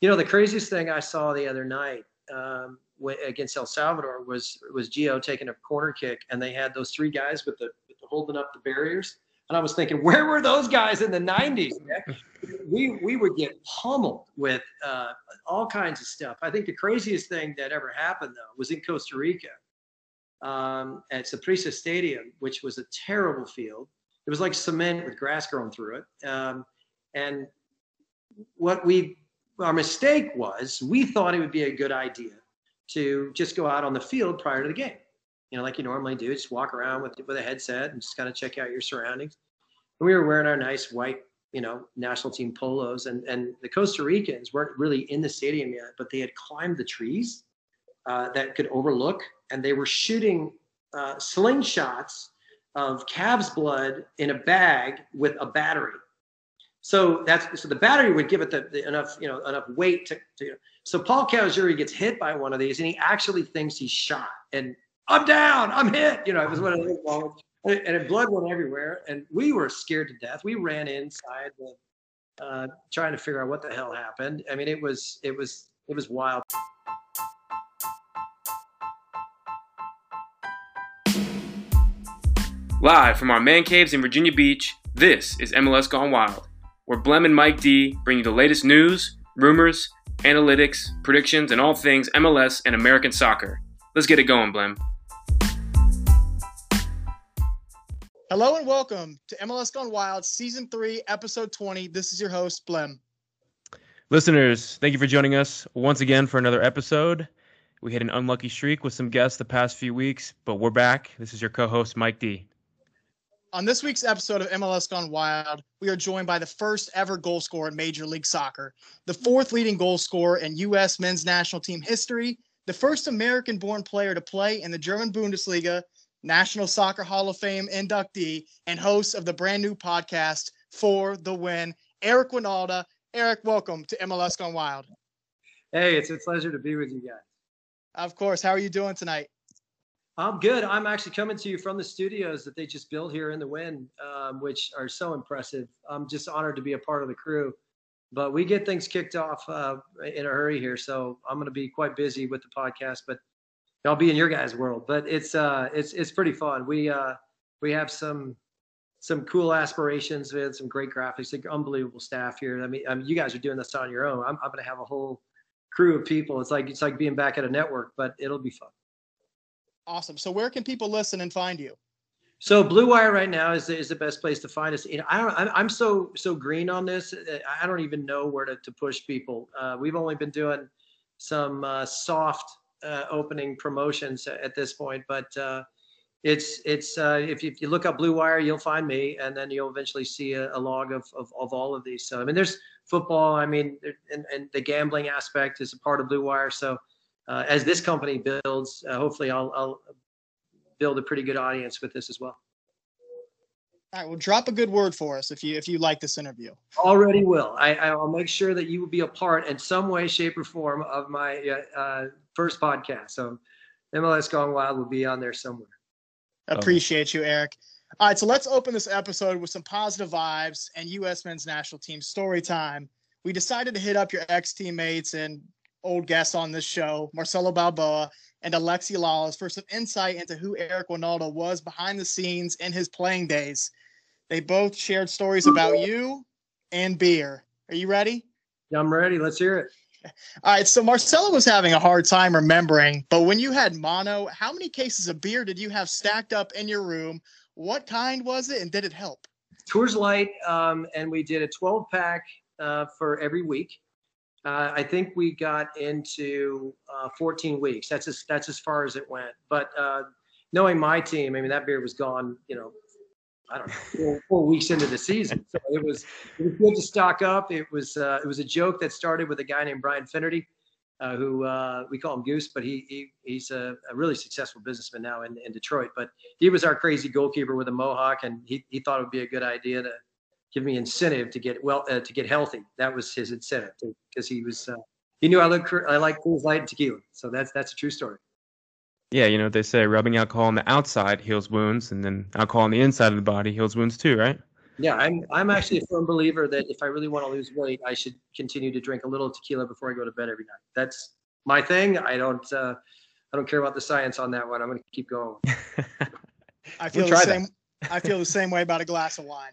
You know, the craziest thing I saw the other night um, against El Salvador was was Gio taking a corner kick, and they had those three guys with the, with the holding up the barriers. And I was thinking, where were those guys in the 90s? we we would get pummeled with uh, all kinds of stuff. I think the craziest thing that ever happened though was in Costa Rica um, at Saprissa Stadium, which was a terrible field. It was like cement with grass growing through it. Um, and what we our mistake was we thought it would be a good idea to just go out on the field prior to the game. You know, like you normally do, just walk around with with a headset and just kind of check out your surroundings. And we were wearing our nice white, you know, national team polos, and and the Costa Ricans weren't really in the stadium yet, but they had climbed the trees uh, that could overlook, and they were shooting uh, slingshots of calves blood in a bag with a battery. So that's so the battery would give it the, the enough you know enough weight to, to so Paul Caligiuri gets hit by one of these and he actually thinks he's shot and I'm down I'm hit you know it was one of those moments. And, and blood went everywhere and we were scared to death. We ran inside the, uh, trying to figure out what the hell happened. I mean it was it was it was wild. Live from our man caves in Virginia Beach, this is MLS Gone Wild where Blem and Mike D bring you the latest news, rumors, analytics, predictions, and all things MLS and American soccer. Let's get it going, Blem. Hello and welcome to MLS Gone Wild, Season 3, Episode 20. This is your host, Blem. Listeners, thank you for joining us once again for another episode. We had an unlucky streak with some guests the past few weeks, but we're back. This is your co host, Mike D. On this week's episode of MLS Gone Wild, we are joined by the first ever goal scorer in Major League Soccer, the fourth leading goal scorer in U.S. men's national team history, the first American born player to play in the German Bundesliga, National Soccer Hall of Fame inductee, and host of the brand new podcast, For the Win, Eric Wynalda. Eric, welcome to MLS Gone Wild. Hey, it's a pleasure to be with you guys. Of course. How are you doing tonight? I'm good. I'm actually coming to you from the studios that they just built here in the wind, um, which are so impressive. I'm just honored to be a part of the crew. But we get things kicked off uh, in a hurry here, so I'm going to be quite busy with the podcast. But I'll be in your guys' world. But it's uh, it's it's pretty fun. We uh, we have some some cool aspirations. We had some great graphics, unbelievable staff here. I mean, I mean, you guys are doing this on your own. I'm, I'm going to have a whole crew of people. It's like it's like being back at a network, but it'll be fun. Awesome. So where can people listen and find you? So Blue Wire right now is the, is the best place to find us. You know, I don't, I'm so so green on this. I don't even know where to, to push people. Uh, we've only been doing some uh, soft uh, opening promotions at this point, but uh, it's it's uh, if you, if you look up Blue Wire, you'll find me, and then you'll eventually see a, a log of, of, of all of these. So I mean, there's football. I mean, and, and the gambling aspect is a part of Blue Wire. So uh, as this company builds, uh, hopefully I'll, I'll, build a pretty good audience with this as well. All right, well, drop a good word for us if you if you like this interview. Already will. I, I'll make sure that you will be a part in some way, shape, or form of my uh, uh first podcast. So, MLS Gone Wild will be on there somewhere. Appreciate you, Eric. All right, so let's open this episode with some positive vibes and U.S. men's national team story time. We decided to hit up your ex teammates and old guests on this show, Marcelo Balboa and Alexi Lalas, for some insight into who Eric Wynalda was behind the scenes in his playing days. They both shared stories about you and beer. Are you ready? Yeah, I'm ready. Let's hear it. All right. So Marcelo was having a hard time remembering, but when you had mono, how many cases of beer did you have stacked up in your room? What kind was it, and did it help? Coors Light, um, and we did a 12 pack uh, for every week. Uh, I think we got into uh, 14 weeks. That's as that's as far as it went. But uh, knowing my team, I mean that beer was gone. You know, I don't know, four, four weeks into the season. So it was it was good to stock up. It was uh, it was a joke that started with a guy named Brian Finnerty, uh, who uh, we call him Goose, but he, he he's a, a, really successful businessman now in, in Detroit. But he was our crazy goalkeeper with a mohawk, and he, he thought it would be a good idea to give me incentive to get well uh, to get healthy. That was his incentive because he was uh, he knew I look I like Coors Light and tequila. So that's that's a true story. Yeah, you know they say rubbing alcohol on the outside heals wounds, and then alcohol on the inside of the body heals wounds too, right? Yeah, I'm I'm actually a firm believer that if I really want to lose weight, I should continue to drink a little tequila before I go to bed every night. That's my thing. I don't uh, I don't care about the science on that one. I'm going to keep going. I feel We'll the try same. I feel the same way about a glass of wine.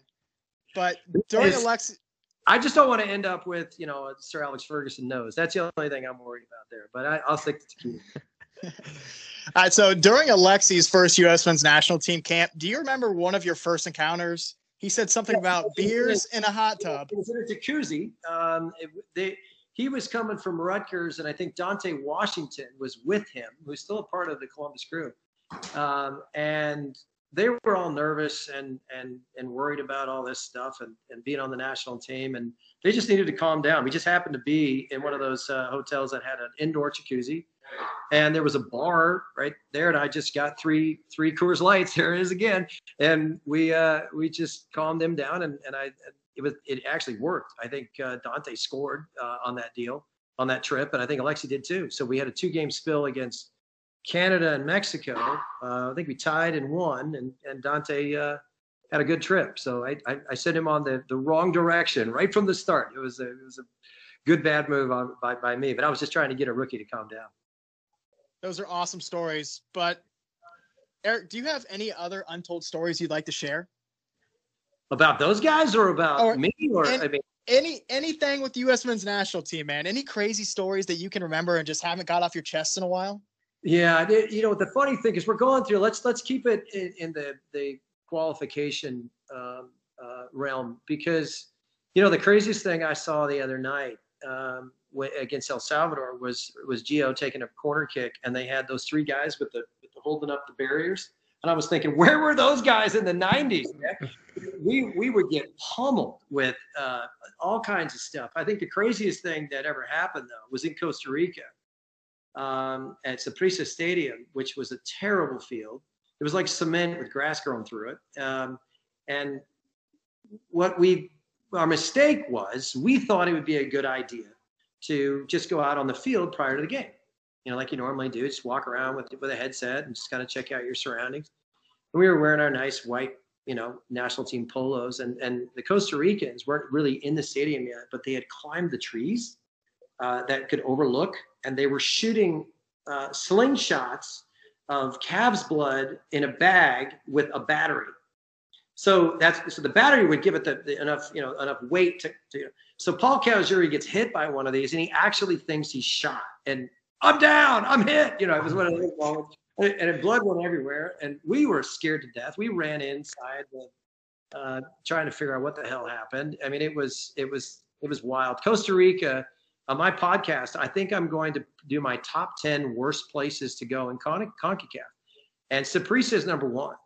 But during It's- Alexi, I just don't want to end up with you know Sir Alex Ferguson nose. That's the only thing I'm worried about there. But I, I'll stick to tequila. all right. So during Alexi's first U.S. men's national team camp, do you remember one of your first encounters? He said something Yeah, about was- beers in a hot tub. It was in a jacuzzi. Um, it, they, he was coming from Rutgers, and I think Dante Washington was with him, who's still a part of the Columbus crew. Um, and they were all nervous and and and worried about all this stuff and, and being on the national team, and they just needed to calm down. We just happened to be in one of those uh, hotels that had an indoor jacuzzi, and there was a bar right there, and I just got three three Coors Lights. There it is again, and we uh, we just calmed them down, and and I it was it actually worked. I think uh, Dante scored uh, on that deal on that trip, and I think Alexi did too. So we had a two game spill against Canada and Mexico. Uh, I think we tied and won, and and Dante uh, had a good trip. So I, I I sent him on the the wrong direction right from the start. It was a it was a good bad move on, by by me, but I was just trying to get a rookie to calm down. Those are awesome stories. But Eric, do you have any other untold stories you'd like to share? About those guys or about Or- me or and- I mean Any anything with the U.S. men's national team, man? Any crazy stories that you can remember and just haven't got off your chest in a while? Yeah, you know the funny thing is we're going through. Let's let's keep it in, in the the qualification um, uh, realm because you know the craziest thing I saw the other night um, against El Salvador was was Gio taking a corner kick and they had those three guys with the, with the holding up the barriers and I was thinking where were those guys in the 90s? We we would get pummeled with uh, all kinds of stuff. I think the craziest thing that ever happened though was in Costa Rica um, at Saprissa Stadium, which was a terrible field. It was like cement with grass growing through it. Um, and what we, our mistake was, we thought it would be a good idea to just go out on the field prior to the game. You know, like you normally do, just walk around with with a headset and just kind of check out your surroundings. And we were wearing our nice white, you know, national team polos, and and the Costa Ricans weren't really in the stadium yet, but they had climbed the trees uh, that could overlook, and they were shooting uh, slingshots of calf's blood in a bag with a battery. So that's so the battery would give it the, the enough you know enough weight to, to. So Paul Caligiuri gets hit by one of these, and he actually thinks he's shot. And I'm down, I'm hit. You know, it was one of those moments, and, blood went everywhere, and we were scared to death. We ran inside, uh, trying to figure out what the hell happened. I mean, it was it was it was wild. Costa Rica on my podcast, I think I'm going to do my top 10 worst places to go in Con- CONCACAF. And Saprissa is number one.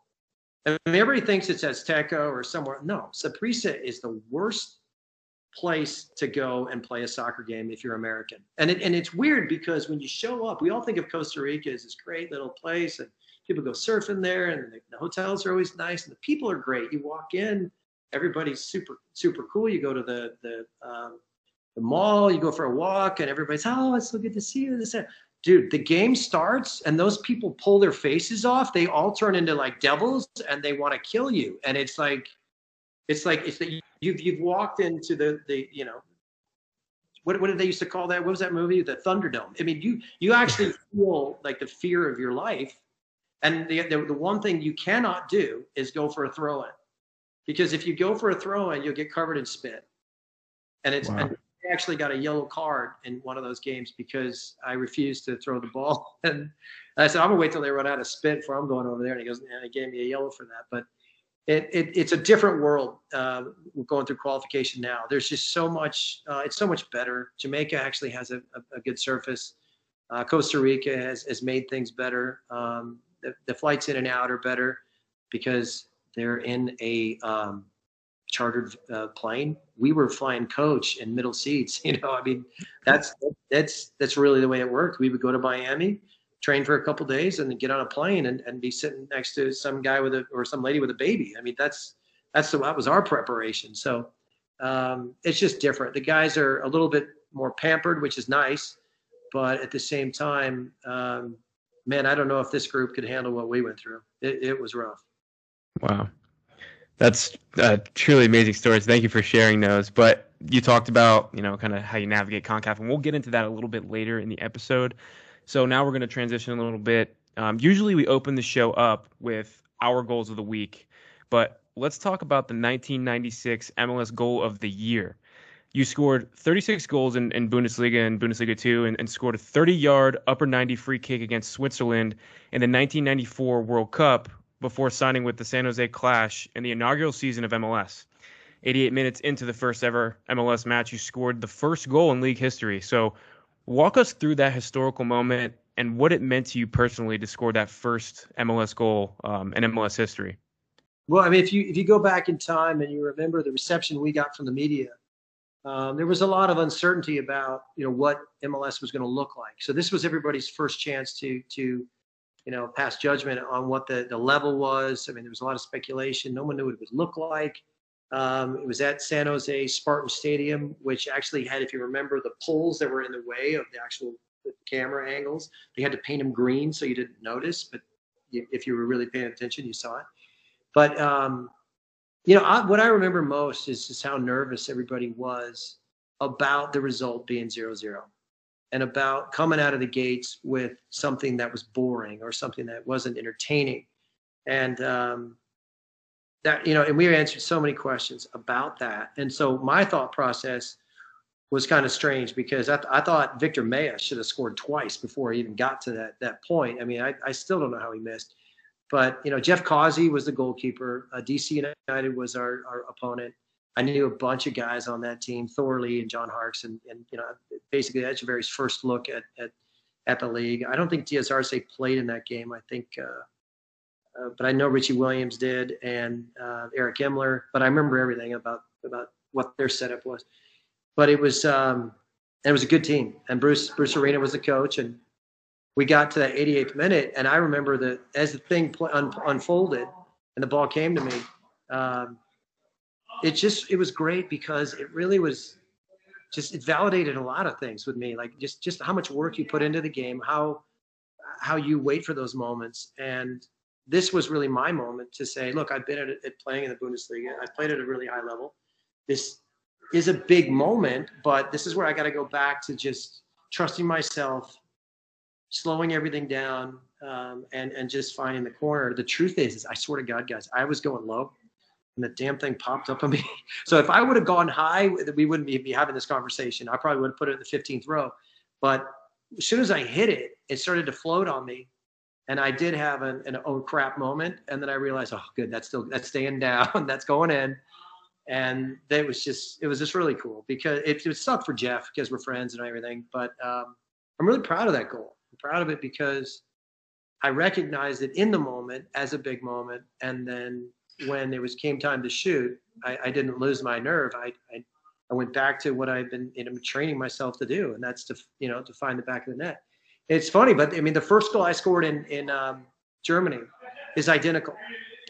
I mean, everybody thinks it's Azteca or somewhere. No, Saprissa is the worst place to go and play a soccer game if you're American. And it, and it's weird because when you show up, we all think of Costa Rica as this great little place and people go surfing there and the, the hotels are always nice and the people are great. You walk in, everybody's super, super cool. You go to the, the, um, the mall, you go for a walk, and everybody's, oh, it's so good to see you. This, that. Dude, the game starts, and those people pull their faces off. They all turn into like devils, and they want to kill you. And it's like, it's like it's that you've you've walked into the the you know, what what did they used to call that? What was that movie? The Thunderdome. I mean, you you actually feel like the fear of your life. And the, the the one thing you cannot do is go for a throw in, because if you go for a throw in, you'll get covered in spit. And it's Wow. and actually got a yellow card in one of those games because I refused to throw the ball. And I said, I'm gonna wait till they run out of spit before I'm going over there. And he goes, and he gave me a yellow for that. But it, it it's a different world. Uh, we're going through qualification now. There's just so much. Uh, it's so much better. Jamaica actually has a, a, a good surface. Uh, Costa Rica has, has made things better. Um, the, the flights in and out are better because they're in a um, chartered uh, plane. We were flying coach in middle seats. You know, I mean, that's that's that's really the way it worked. We would go to Miami, train for a couple days, and then get on a plane and, and be sitting next to some guy with a or some lady with a baby. I mean, that's that's the, that was our preparation. So um, it's just different. The guys are a little bit more pampered, which is nice, but at the same time, um, man, I don't know if this group could handle what we went through. It, it was rough. Wow. That's uh, truly amazing stories. Thank you for sharing those. But you talked about, you know, kind of how you navigate CONCACAF, and we'll get into that a little bit later in the episode. So now we're going to transition a little bit. Um, usually we open the show up with our goals of the week, but let's talk about the 1996 MLS goal of the year. You scored 36 goals in, in Bundesliga and Bundesliga 2 and, and scored a 30 yard upper 90 free kick against Switzerland in the 1994 World Cup before signing with the San Jose Clash in the inaugural season of MLS. 88 minutes into the first ever MLS match, you scored the first goal in league history. So, walk us through that historical moment and what it meant to you personally to score that first MLS goal um, in MLS history. Well, I mean, if you if you go back in time and you remember the reception we got from the media, um, there was a lot of uncertainty about you know what MLS was going to look like. So this was everybody's first chance to to you know, pass judgment on what the, the level was. I mean, there was a lot of speculation. No one knew what it would look like. Um, it was at San Jose Spartan Stadium, which actually had, if you remember, the poles that were in the way of the actual camera angles. They had to paint them green so you didn't notice, but if you were really paying attention, you saw it. But um, you know, I, what I remember most is just how nervous everybody was about the result being zero zero and about coming out of the gates with something that was boring or something that wasn't entertaining. And um, that, you know, and we answered so many questions about that. And so my thought process was kind of strange because I, th- I thought Victor Mea should have scored twice before he even got to that, that point. I mean, I, I still don't know how he missed. But, you know, Jeff Causey was the goalkeeper. Uh, DC United was our, our opponent. I knew a bunch of guys on that team, Thorley and John Harkes, and, and you know, basically Etcheverry's first look at, at at the league. I don't think Arce played in that game. I think, uh, uh, but I know Richie Williams did and uh, Eric Imler. But I remember everything about about what their setup was. But it was um, it was a good team, and Bruce Bruce Arena was the coach, and we got to that 88th minute, and I remember that as the thing un- unfolded and the ball came to me. Um, it just it was great because it really was just it validated a lot of things with me like just just how much work you put into the game how how you wait for those moments. And this was really my moment to say look i've been at, at playing in the bundesliga. I've played at a really high level. This is a big moment but this is where i got to go back to just trusting myself slowing everything down um, and and just finding the corner. The truth is is i swear to god guys i was going low and the damn thing popped up on me. So if I would have gone high, we wouldn't be having this conversation. I probably would have put it in the 15th row. But as soon as I hit it, it started to float on me. And I did have an, an oh crap moment. And then I realized, oh, good, that's still, that's staying down, that's going in. And that was just, it was just really cool because it, it sucked for Jeff because we're friends and everything. But um, I'm really proud of that goal. I'm proud of it because I recognized it in the moment as a big moment. And then when it was came time to shoot, I, I didn't lose my nerve. I, I, I went back to what I've been you know, training myself to do, and that's to you know to find the back of the net. It's funny, but I mean the first goal I scored in in um, Germany is identical.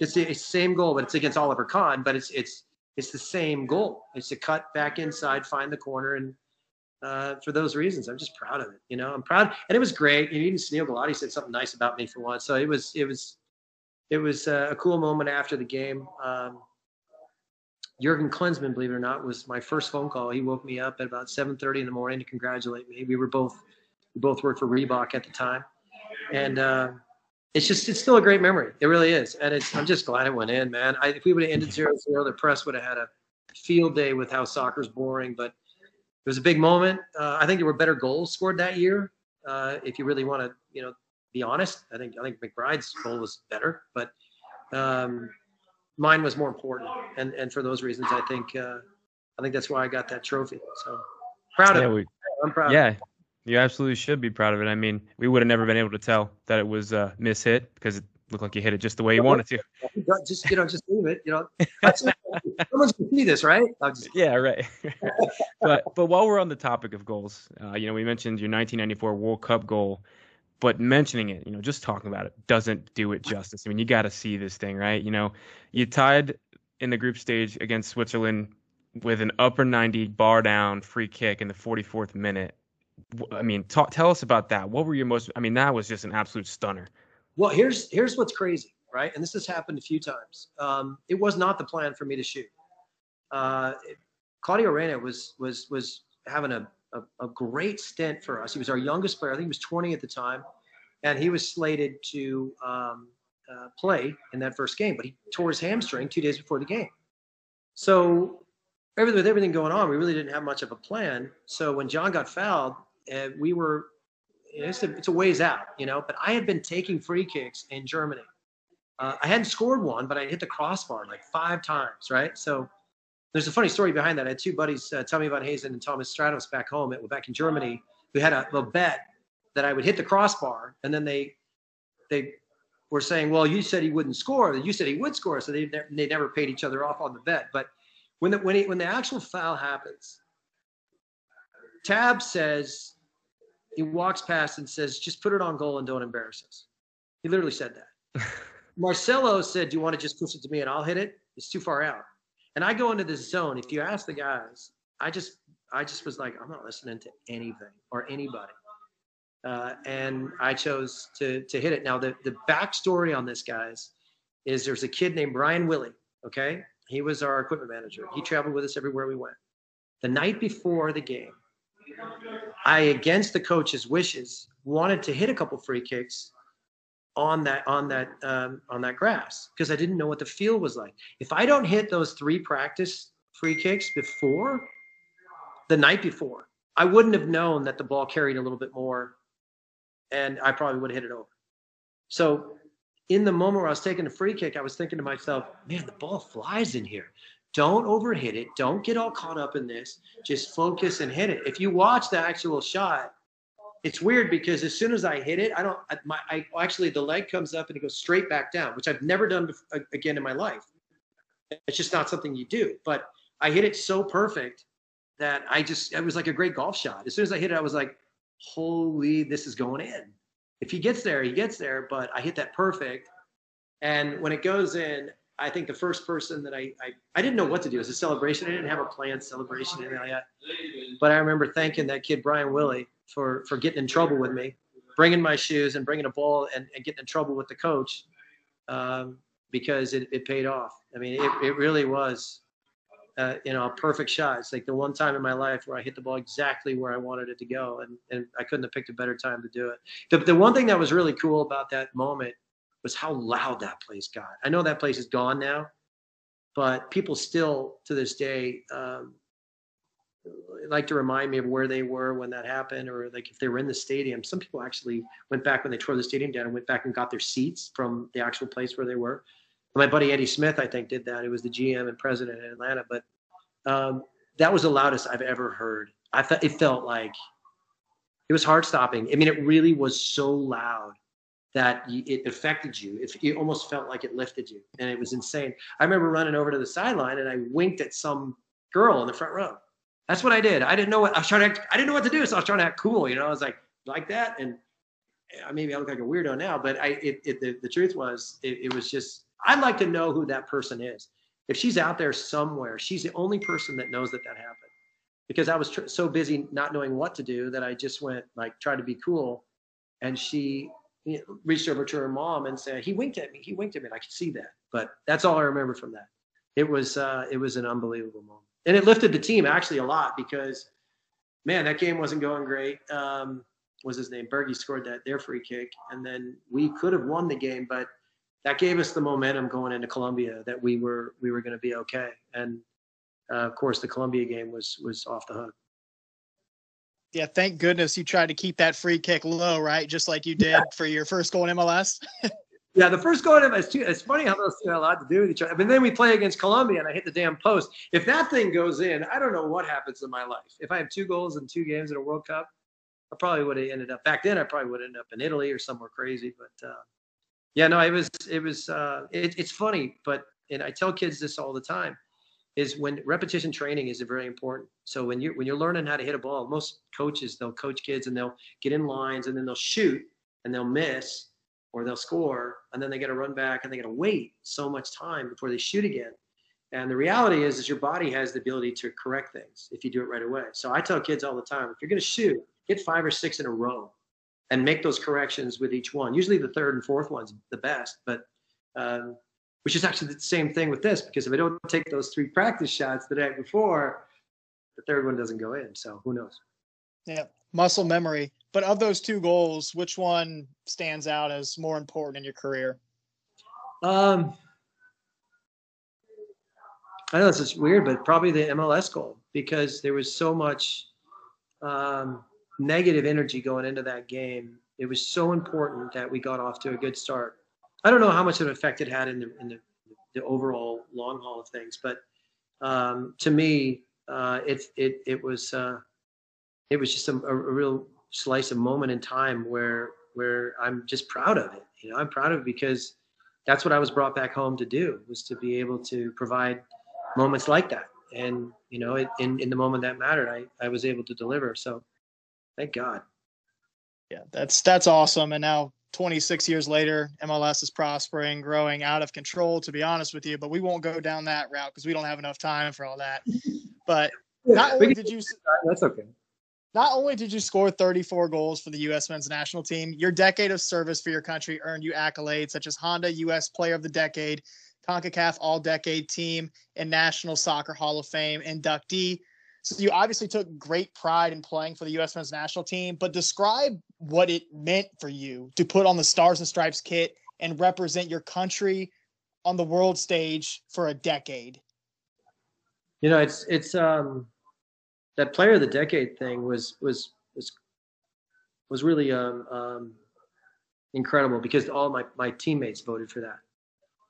It's the same goal, but it's against Oliver Kahn. But it's it's it's the same goal. It's to cut back inside, find the corner, and uh, for those reasons, I'm just proud of it. You know, I'm proud, and it was great. And even Sunil Gulati said something nice about me for once, so it was it was it was a cool moment after the game. Um, Jurgen Klinsmann, believe it or not, was my first phone call. He woke me up at about 7:30 in the morning to congratulate me. We were both we both worked for Reebok at the time, and uh, it's just it's still a great memory. It really is, and it's I'm just glad it went in, man. I, if we would have ended 0-0, the press would have had a field day with how soccer's boring, but it was a big moment. Uh, I think there were better goals scored that year. Uh, if you really want to, you know, be honest. I think I think McBride's goal was better, but um, mine was more important, and and for those reasons, I think uh, I think that's why I got that trophy. So proud of yeah, it. I'm proud. Yeah, you absolutely should be proud of it. I mean, we would have never been able to tell that it was a miss hit because it looked like you hit it just the way you wanted to. Just you know, just leave it. You know, someone's gonna see this, right? Just... Yeah, right. but but while we're on the topic of goals, uh, you know, we mentioned your 1994 World Cup goal but mentioning it, you know, just talking about it doesn't do it justice. I mean, you got to see this thing, right? You know, you tied in the group stage against Switzerland with an upper 90 bar down free kick in the 44th minute. I mean, talk, tell us about that. What were your most? I mean, that was just an absolute stunner. Well, here's here's what's crazy. right? And this has happened a few times. Um, it was not the plan for me to shoot. Uh, Claudio Reyna was was was having a, a, a great stint for us. He was our youngest player. I think he was 20 at the time, and he was slated to um, uh, play in that first game, but he tore his hamstring two days before the game. So with everything going on, we really didn't have much of a plan. So when John got fouled, uh, we were it's a, it's a ways out, you know. But I had been taking free kicks in Germany. Uh, I hadn't scored one, but I hit the crossbar like five times, right? So there's a funny story behind that. I had two buddies, uh, Tommy Van Hazen and Thomas Stratos, back home, at, back in Germany, who had a, a bet that I would hit the crossbar, and then they they were saying, "Well, you said he wouldn't score. You said he would score." So they they never paid each other off on the bet. But when the when he, when the actual foul happens, Tab says he walks past and says, "Just put it on goal and don't embarrass us." He literally said that. Marcelo said, "Do you want to just push it to me and I'll hit it? It's too far out." And I go into this zone. If you ask the guys, I just I just was like, I'm not listening to anything or anybody. Uh, and I chose to to hit it. Now the the backstory on this, guys, is there's a kid named Brian Willie. Okay, he was our equipment manager. He traveled with us everywhere we went. The night before the game, I, against the coach's wishes, wanted to hit a couple free kicks on that on that um, on that grass because I didn't know what the field was like. If I don't hit those three practice free kicks before the night before, I wouldn't have known that the ball carried a little bit more, and I probably would have hit it over. So, in the moment where I was taking a free kick, I was thinking to myself, "Man, the ball flies in here. Don't overhit it. Don't get all caught up in this. Just focus and hit it." If you watch the actual shot, it's weird because as soon as I hit it, I don't. My I actually the leg comes up and it goes straight back down, which I've never done before, again in my life. It's just not something you do. But I hit it so perfect that I just it was like a great golf shot. As soon as I hit it, I was like, "Holy, this is going in." If he gets there, he gets there. But I hit that perfect, and when it goes in, I think the first person that I, I, I didn't know what to do. It was a celebration. I didn't have a planned celebration. Anything like that. But I remember thanking that kid Brian Willie for for getting in trouble with me, bringing my shoes and bringing a ball and, and getting in trouble with the coach um, because it, it paid off. I mean, it, it really was, uh, you know, a perfect shot. It's like the one time in my life where I hit the ball exactly where I wanted it to go, and, and I couldn't have picked a better time to do it. The, the one thing that was really cool about that moment was how loud that place got. I know that place is gone now, but people still to this day um, like to remind me of where they were when that happened, or like if they were in the stadium. Some people actually went back when they tore the stadium down and went back and got their seats from the actual place where they were. My buddy Eddie Smith, I think, did that. It was the GM and president in Atlanta, but um, that was the loudest I've ever heard. I thought it felt like it was heart stopping. I mean, it really was so loud that it affected you. It, it almost felt like it lifted you, and it was insane. I remember running over to the sideline and I winked at some girl in the front row that's what I did. I didn't know what I was trying to. Act, I didn't know what to do, so I was trying to act cool. You know, I was like like that, and maybe I look like a weirdo now, but I it, it the, the truth was it, it was just I'd like to know who that person is. If she's out there somewhere, she's the only person that knows that that happened. Because I was tr- so busy not knowing what to do that I just went like tried to be cool, and she you know, reached over to her mom and said, "He winked at me. He winked at me. I could see that." But that's all I remember from that. It was uh, it was an unbelievable moment and it lifted the team actually a lot because, man, that game wasn't going great. Um, was his name? Bergie scored that their free kick, and then we could have won the game, but that gave us the momentum going into Colombia that we were we were going to be okay. And uh, of course, the Colombia game was was off the hook. Yeah, thank goodness you tried to keep that free kick low, right? Just like you did yeah. for your first goal in MLS. Yeah, the first goal is too. It's funny how those two have a lot to do with each other. But then we play against Colombia, and I hit the damn post. If that thing goes in, I don't know what happens in my life. If I have two goals in two games in a World Cup, I probably would have ended up back then. I probably would ended up in Italy or somewhere crazy. But uh, yeah, no, it was it was uh, it, it's funny, but and I tell kids this all the time is when repetition training is very important. So when you when you're learning how to hit a ball, most coaches they'll coach kids and they'll get in lines and then they'll shoot and they'll miss or they'll score and then they got to run back and they got to wait so much time before they shoot again. And the reality is, is your body has the ability to correct things if you do it right away. So I tell kids all the time, if you're going to shoot, get five or six in a row and make those corrections with each one. Usually the third and fourth one's the best, but Um, which is actually the same thing with this because if I don't take those three practice shots the night before, the third one doesn't go in. So who knows? Yeah, muscle memory. But of those two goals, which one stands out as more important in your career? Um, I know this is weird, but probably the MLS goal because there was so much um, negative energy going into that game. It was so important that we got off to a good start. I don't know how much of an effect it had in the in the, the overall long haul of things, but um, to me, uh, it it it was uh, it was just a, a, real slice of moment in time where where I'm just proud of it. You know, I'm proud of it because that's what I was brought back home to do was to be able to provide moments like that. And you know, it, in in the moment that mattered, I I was able to deliver. So, thank God. Yeah, that's that's awesome. And now 26 years later, MLS is prospering, growing out of control, to be honest with you. But we won't go down that route because we don't have enough time for all that. But not only did you that's okay. Not only did you score 34 goals for the U.S. men's national team, your decade of service for your country earned you accolades such as Honda U.S. Player of the Decade, CONCACAF All Decade Team, and National Soccer Hall of Fame inductee. So you obviously took great pride in playing for the U.S. men's national team, but describe what it meant for you to put on the Stars and Stripes kit and represent your country on the world stage for a decade. You know, it's it's um that player of the decade thing was was was was really um, um incredible because all my my teammates voted for that.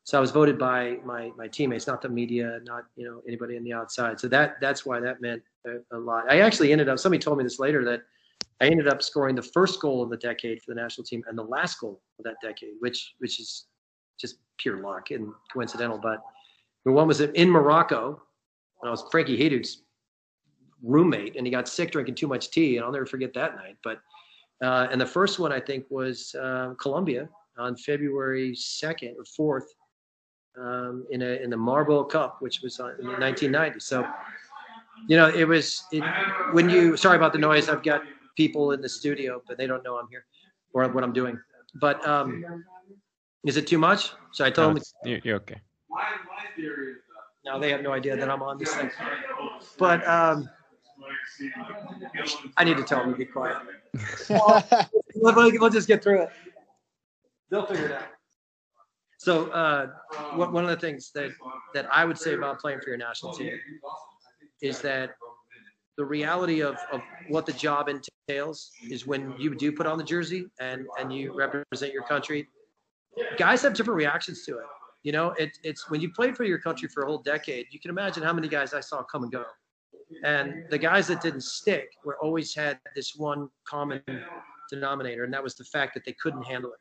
So I was voted by my my teammates, not the media, not you know anybody on the outside. So that that's why that meant a, a, lot. I actually ended up. Somebody told me this later that I ended up scoring the first goal of the decade for the national team and the last goal of that decade, which which is just pure luck and coincidental. But one was in Morocco and I was Frankie Hejduk's roommate, and he got sick drinking too much tea, and I'll never forget that night. But uh, and the first one I think was uh, Colombia on February 2nd or 4th um, in a in the Marlboro Cup, which was in 1990. So, you know, it was it, when you. Sorry about the noise. I've got people in the studio, but they don't know I'm here or what I'm doing. But um, is it too much? So I told no, them. You're okay. Now they have no idea that I'm on this thing. But um, I need to tell them to be quiet. we'll, we'll just get through it. They'll figure it out. So uh, one of the things that that I would say about playing for your national team is that the reality of, of what the job entails is when you do put on the jersey and and you represent your country, guys have different reactions to it. You know, it, it's when you play for your country for a whole decade, you can imagine how many guys I saw come and go. And the guys that didn't stick were always had this one common denominator, and that was the fact that they couldn't handle it.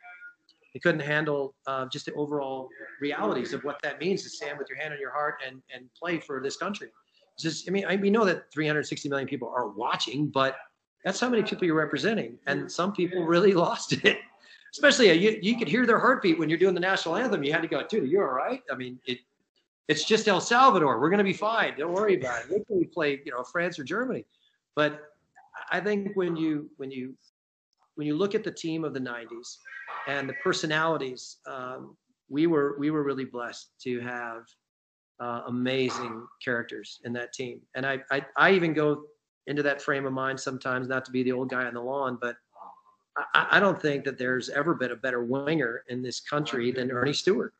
They couldn't handle uh, just the overall realities of what that means to stand with your hand on your heart and and play for this country. Just, I mean, I, we know that 360 million people are watching, but that's how many people you're representing, and some people really lost it. Especially, uh, you, you could hear their heartbeat when you're doing the national anthem. You had to go, dude, are you all right? I mean, it, it's just El Salvador. We're going to be fine. Don't worry about it. We play, you know, France or Germany. But I think when you when you when you look at the team of the 90s and the personalities, um, we were we were really blessed to have uh, amazing characters in that team. And I, I I even go into that frame of mind sometimes, not to be the old guy on the lawn, but I, I don't think that there's ever been a better winger in this country than Earnie Stewart.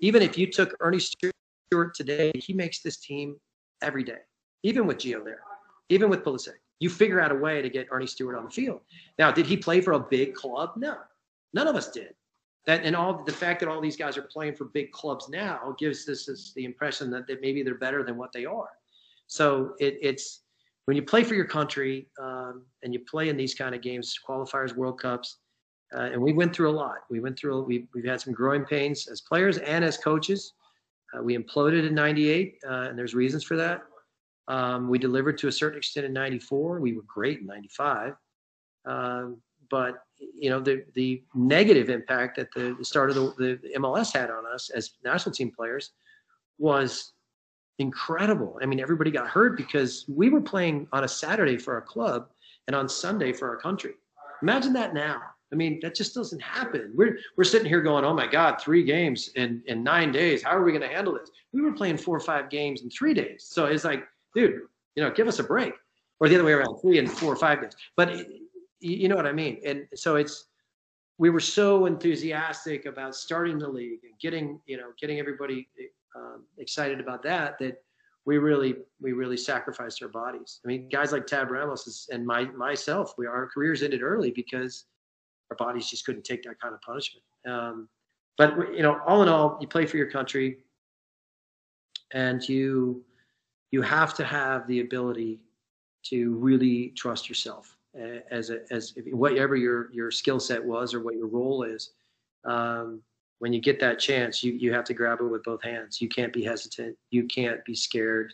Even if you took Earnie Stewart today, he makes this team every day, even with Gio there, even with Pulisic you figure out a way to get Earnie Stewart on the field. Now, did he play for a big club? No, none of us did. That and all the fact that all these guys are playing for big clubs now gives this, this the impression that, that maybe they're better than what they are. So it, it's when you play for your country um, and you play in these kind of games, qualifiers, World Cups, uh, and we went through a lot. We went through we we've had some growing pains as players and as coaches. Uh, we imploded in '98, uh, and there's reasons for that. Um, we delivered to a certain extent in 94. We were great in 95. Um, but, you know, the, the negative impact that the, the start of the, the MLS had on us as national team players was incredible. I mean, everybody got hurt because we were playing on a Saturday for our club and on Sunday for our country. Imagine that now. I mean, that just doesn't happen. We're we're sitting here going, oh my God, three games in in nine days. How are we going to handle this? We were playing four or five games in three days. So it's like, dude, you know, give us a break, or the other way around, three and four or five days. But it, you know what I mean. And so it's we were so enthusiastic about starting the league and getting you know getting everybody um, excited about that that we really we really sacrificed our bodies. I mean, guys like Tab Ramos and my myself, we our careers ended early because our bodies just couldn't take that kind of punishment. Um, but you know, all in all, you play for your country, and you you have to have the ability to really trust yourself as a, as if, whatever your your skill set was or what your role is. Um, when you get that chance, you you have to grab it with both hands. You can't be hesitant. You can't be scared.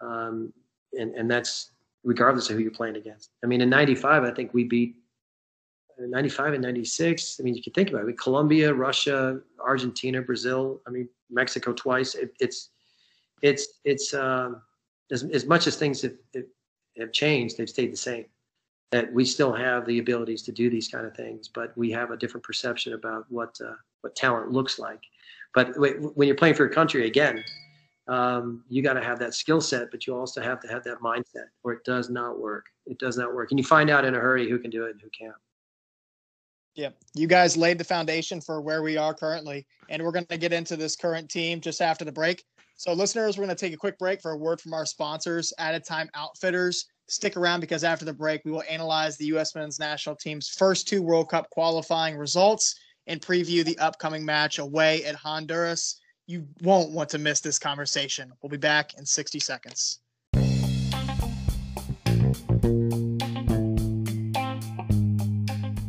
Um, and and that's regardless of who you're playing against. I mean, in '95, I think we beat 95 and 96. I mean, you can think about it. I mean, Colombia, Russia, Argentina, Brazil. I mean, Mexico twice. It, it's, it's, it's, um, as, as much as things have, have changed, they've stayed the same. That we still have the abilities to do these kind of things, but we have a different perception about what uh, what talent looks like. But when you're playing for a country, again, um, you got to have that skill set, but you also have to have that mindset, or it does not work. It does not work, and you find out in a hurry who can do it and who can't. Yeah, you guys laid the foundation for where we are currently, and we're going to get into this current team just after the break. So, listeners, we're going to take a quick break for a word from our sponsors, Added Time Outfitters. Stick around because after the break, we will analyze the U.S. men's national team's first two World Cup qualifying results and preview the upcoming match away at Honduras. You won't want to miss this conversation. We'll be back in 60 seconds.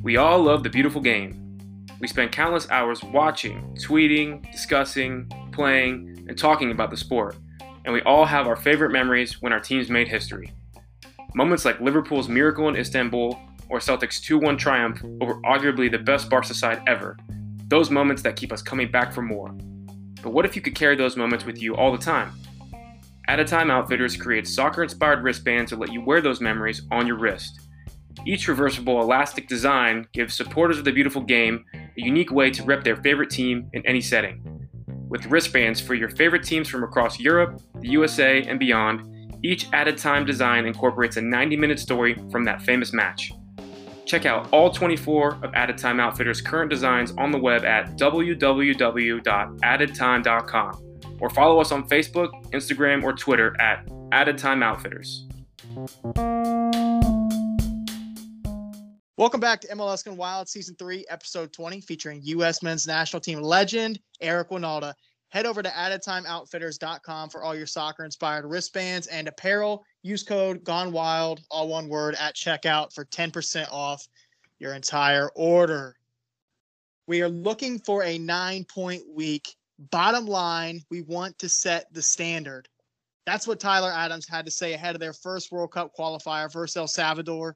We all love the beautiful game. We spend countless hours watching, tweeting, discussing, playing, and talking about the sport. And we all have our favorite memories when our teams made history. Moments like Liverpool's miracle in Istanbul or Celtic's 2 1 triumph over arguably the best Barca side ever. Those moments that keep us coming back for more. But what if you could carry those moments with you all the time? Added Time Outfitters creates soccer inspired wristbands to let you wear those memories on your wrist. Each reversible elastic design gives supporters of the beautiful game a unique way to rep their favorite team in any setting. With wristbands for your favorite teams from across Europe, the USA, and beyond, each added time design incorporates a 90 minute story from that famous match. Check out all 24 of Added Time Outfitters' current designs on the web at www.addedtime.com or follow us on Facebook, Instagram, or Twitter at Added Time Outfitters. Welcome back to MLS Gone Wild Season 3, Episode 20, featuring U.S. men's national team legend Eric Wynalda. Head over to addedtimeoutfitters.com for all your soccer inspired wristbands and apparel. Use code Gone Wild, all one word, at checkout for 10% off your entire order. We are looking for a nine point week. Bottom line, we want to set the standard. That's what Tyler Adams had to say ahead of their first World Cup qualifier versus El Salvador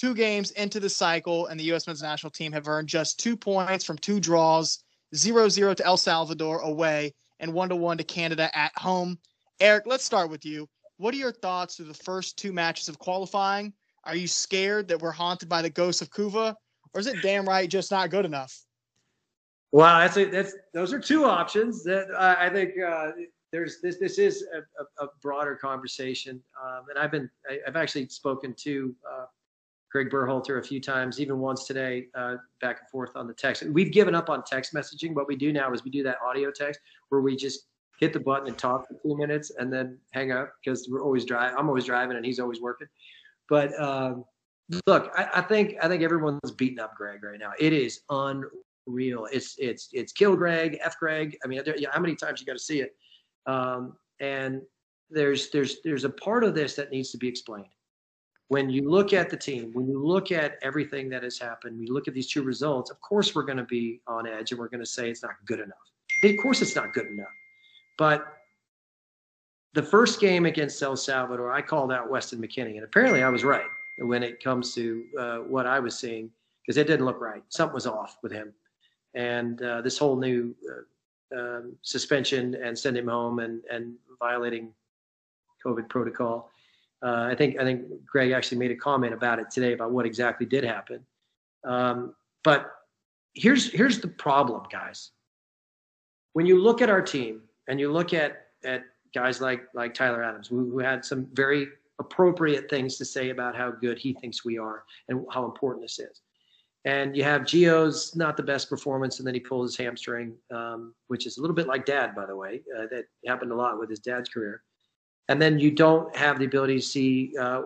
two games into the cycle, and the U.S. men's national team have earned just two points from two draws 0 0 to El Salvador away and 1 1 to Canada at home. Eric, let's start with you. What are your thoughts through the first two matches of qualifying? Are you scared that we're haunted by the ghosts of Couva, or is it damn right just not good enough? Wow, that's a, that's those are two options that I think uh, there's this this is a, a, a broader conversation, um, and I've been I, have actually spoken to uh, Greg Berhalter a few times, even once today, uh, back and forth on the text. We've given up on text messaging. What we do now is we do that audio text where we just hit the button and talk for two minutes and then hang up because we're always driving. I'm always driving and he's always working. But um, look, I, I, think I think everyone's beating up Greg right now. It is unreal. It's it's it's kill Greg, f Greg. I mean, how many times you got to see it? Um, and there's there's there's a part of this that needs to be explained when you look at the team, when you look at everything that has happened, we look at these two results, of course we're going to be on edge and we're going to say it's not good enough. Of course it's not good enough. But the first game against El Salvador, I called out Weston McKennie, and apparently I was right when it comes to uh, what I was seeing because it didn't look right. Something was off with him, and uh, this whole new uh, um, suspension and send him home and and violating COVID protocol uh, I think I think Greg actually made a comment about it today about what exactly did happen. Um, but here's here's the problem, guys. When you look at our team and you look at at guys like like Tyler Adams, who, who had some very appropriate things to say about how good he thinks we are and how important this is. And you have Gio's not the best performance, and then he pulls his hamstring, um, which is a little bit like Dad, by the way. Uh, that happened a lot with his dad's career. And then you don't have the ability to see uh,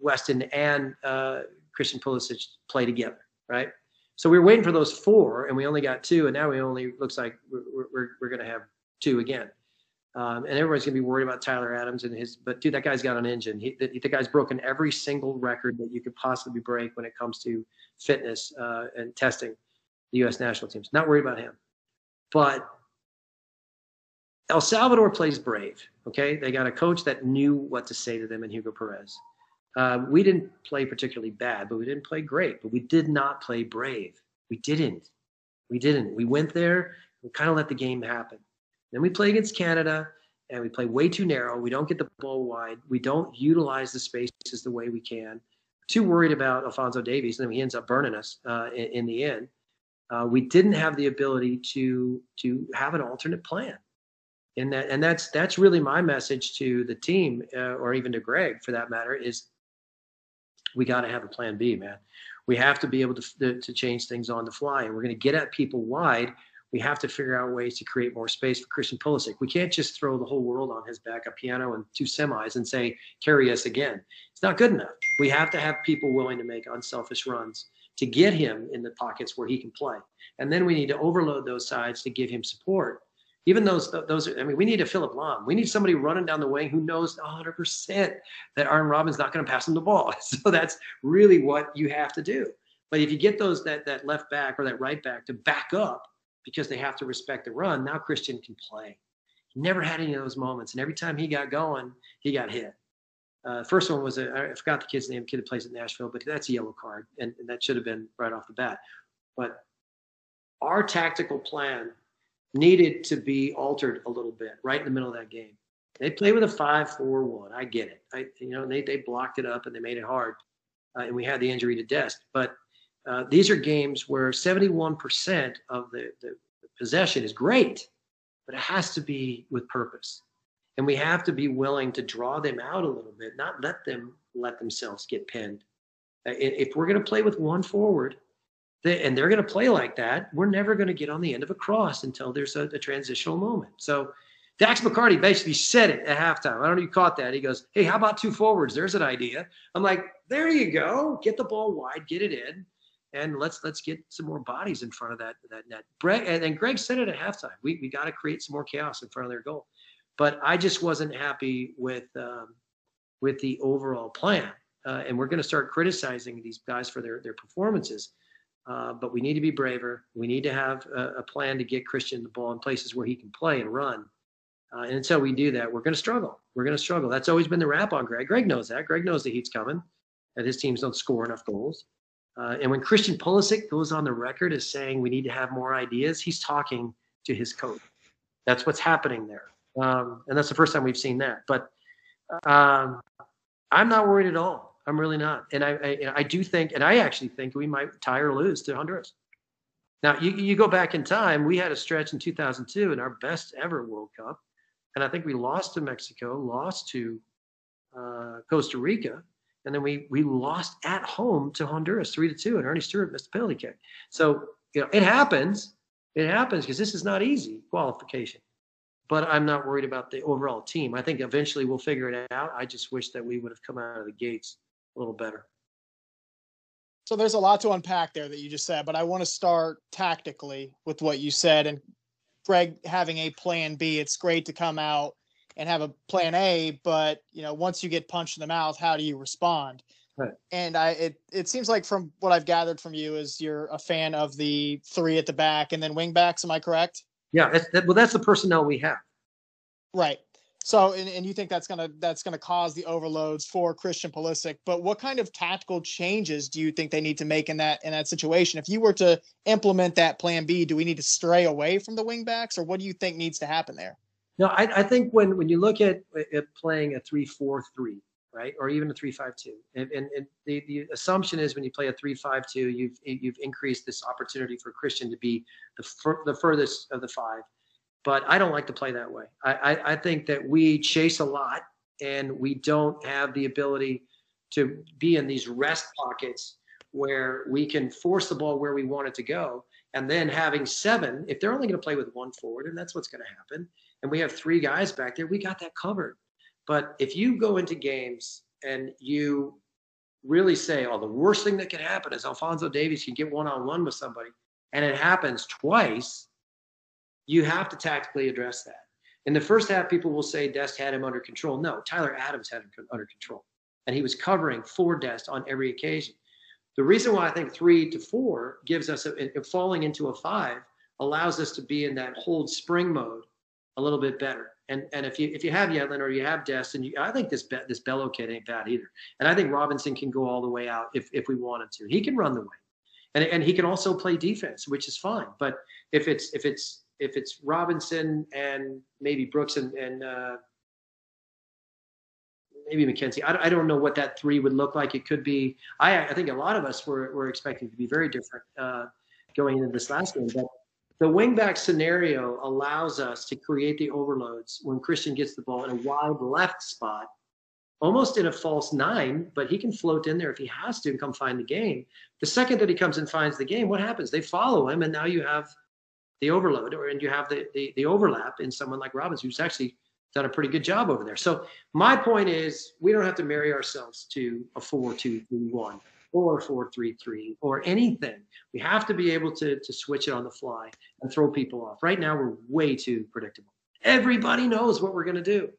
Weston and uh, Christian Pulisic play together, right? So we were waiting for those four, and we only got two, and now we only looks like we're we're, we're going to have two again. Um, and everyone's gonna be worried about Tyler Adams and his, but dude, that guy's got an engine. He, the, the, guy's broken every single record that you could possibly break when it comes to fitness uh, and testing the U.S. national teams. Not worried about him, but El Salvador plays brave. Okay, they got a coach that knew what to say to them in Hugo Perez. Um, we didn't play particularly bad, but we didn't play great. But we did not play brave. We didn't. We didn't. We went there. We kind of let the game happen. Then we play against Canada and we play way too narrow. We don't get the ball wide. We don't utilize the spaces the way we can. Too worried about Alfonso Davies, and then he ends up burning us uh, in, in, the end. Uh, we didn't have the ability to to have an alternate plan, and that and that's that's really my message to the team, uh, or even to Greg for that matter, is we got to have a plan B, man. We have to be able to to change things on the fly, and we're going to get at people wide we have to figure out ways to create more space for Christian Pulisic. We can't just throw the whole world on his back, a piano and two semis, and say, carry us again. It's not good enough. We have to have people willing to make unselfish runs to get him in the pockets where he can play. And then we need to overload those sides to give him support. Even those, those, I mean, we need a Philipp Lahm. We need somebody running down the wing who knows 100% that Arjen Robben's not going to pass him the ball. So that's really what you have to do. But if you get those that that left back or that right back to back up, because they have to respect the run. Now Christian can play. He never had any of those moments, and every time he got going, he got hit. Uh, first one was a, I forgot the kid's name, kid that plays at Nashville, but that's a yellow card, and, and that should have been right off the bat. But our tactical plan needed to be altered a little bit right in the middle of that game. They play with a five-four-one. I get it. I, you know, they they blocked it up and they made it hard, uh, and we had the injury to Dest. But uh, these are games where 71% of the, the, possession is great, but it has to be with purpose. And we have to be willing to draw them out a little bit, not let them let themselves get pinned. Uh, if we're going to play with one forward, and they're going to play like that, we're never going to get on the end of a cross until there's a, a transitional moment. So Dax McCarty basically said it at halftime. I don't know if you caught that. He goes, Hey, how about two forwards? There's an idea. I'm like, There you go. Get the ball wide, get it in and let's let's get some more bodies in front of that that net. Greg and, and Greg said it at halftime. We we got to create some more chaos in front of their goal. But I just wasn't happy with um, with the overall plan. Uh, and we're going to start criticizing these guys for their their performances. Uh, but we need to be braver. We need to have a, a, plan to get Christian the ball in places where he can play and run. Uh, and until we do that, we're going to struggle. We're going to struggle. That's always been the rap on Greg. Greg knows that. Greg knows the heat's coming, that his teams don't score enough goals. Uh, and when Christian Pulisic goes on the record as saying we need to have more ideas, he's talking to his coach. That's what's happening there. Um, and that's the first time we've seen that. But um, I'm not worried at all. I'm really not. And I, I, I, do think, and I actually think we might tie or lose to Honduras. Now, you, you go back in time, we had a stretch in 2002 in our best ever World Cup. And I think we lost to Mexico, lost to uh, Costa Rica, and then we we lost at home to Honduras three to two, and Earnie Stewart missed a penalty kick. So you know it happens. It happens because this is not easy qualification. But I'm not worried about the overall team. I think eventually we'll figure it out. I just wish that we would have come out of the gates a little better. So there's a lot to unpack there that you just said, but I want to start tactically with what you said. And Greg having a plan B, it's great to come out and have a plan A, but you know, once you get punched in the mouth, how do you respond? Right. And I it it seems like from what I've gathered from you is you're a fan of the three at the back and then wing backs. Am I correct? Yeah. That, well, that's the personnel we have. Right. So, and, and you think that's gonna that's gonna cause the overloads for Christian Pulisic? But what kind of tactical changes do you think they need to make in that in that situation? If you were to implement that Plan B, do we need to stray away from the wing backs, or what do you think needs to happen there? No, I, I think when, when you look at, at playing a three four three, right? Or even a three-five-two. And, and, and the, the assumption is when you play a three-five-two, you've you've increased this opportunity for Christian to be the fur, the furthest of the five. But I don't like to play that way. I, I, I think that we chase a lot and we don't have the ability to be in these rest pockets where we can force the ball where we want it to go. And then having seven, if they're only going to play with one forward, and that's what's going to happen, and we have three guys back there, we got that covered. But if you go into games and you really say, oh, the worst thing that can happen is Alfonso Davies can get one on one with somebody, and it happens twice, you have to tactically address that. In the first half, people will say Dest had him under control. No, Tyler Adams had him under control, and he was covering for Dest on every occasion. The reason why I think three to four gives us a, a, falling into a five allows us to be in that hold spring mode a little bit better. And and if you if you have Yedlin or you have Dest, and you, I think this this Bello kid ain't bad either. And I think Robinson can go all the way out if if we wanted to. He can run the way, and and he can also play defense, which is fine. But if it's if it's if it's Robinson and maybe Brooks and and uh, maybe McKenzie. I, I don't know what that three would look like. It could be. I I think a lot of us were were expecting to be very different uh, going into this last game, but the wingback scenario allows us to create the overloads when Christian gets the ball in a wide left spot, almost in a false nine, but he can float in there if he has to and come find the game. The second that he comes and finds the game, what happens? They follow him, and now you have the overload, or and you have the the, the overlap in someone like Robbins, who's actually done a pretty good job over there. So my point is, we don't have to marry ourselves to a four-two-three-one or four-three-three or anything. We have to be able to, to switch it on the fly and throw people off. Right now, we're way too predictable. Everybody knows what we're going to do.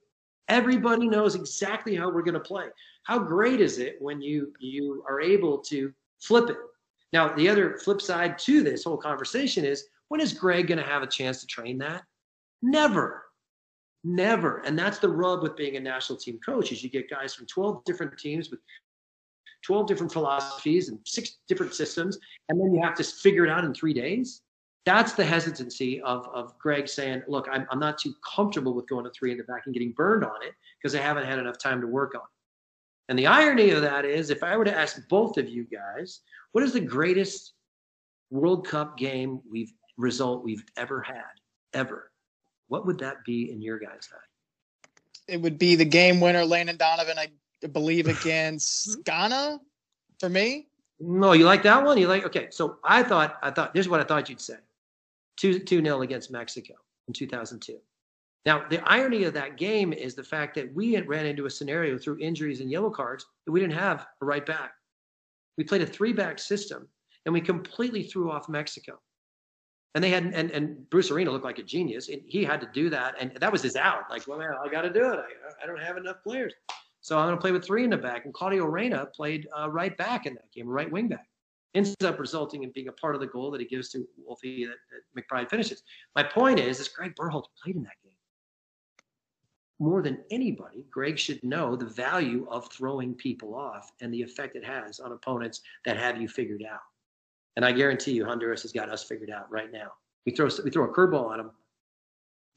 Everybody knows exactly how we're going to play. How great is it when you you are able to flip it? Now, the other flip side to this whole conversation is when is Greg going to have a chance to train that? Never. Never. And that's the rub with being a national team coach is you get guys from 12 different teams with 12 different philosophies and six different systems, and then you have to figure it out in three days. That's the hesitancy of, of Greg saying, look, I'm, I'm not too comfortable with going to three in the back and getting burned on it because I haven't had enough time to work on it. And the irony of that is, if I were to ask both of you guys, what is the greatest World Cup game we've result we've ever had, ever? What would that be in your guys' eye? It would be the game winner, Landon Donovan, I believe, against Ghana for me. No, you like that one? You like okay. So I thought I thought here's what I thought you'd say. Two two nil against Mexico in 2002. Now the irony of that game is the fact that we had ran into a scenario through injuries and yellow cards that we didn't have a right back. We played a three back system and we completely threw off Mexico. And they had and, and Bruce Arena looked like a genius. And he had to do that, and that was his out. Like, well, man, I got to do it. I, I don't have enough players, so I'm going to play with three in the back. And Claudio Reyna played uh, right back in that game, right wing back. Ends up resulting in being a part of the goal that he gives to Wolfie that, that McBride finishes. My point is, is Greg Berhalter played in that game. More than anybody, Greg should know the value of throwing people off and the effect it has on opponents that have you figured out. And I guarantee you, Honduras has got us figured out right now. We throw we throw a curveball at them.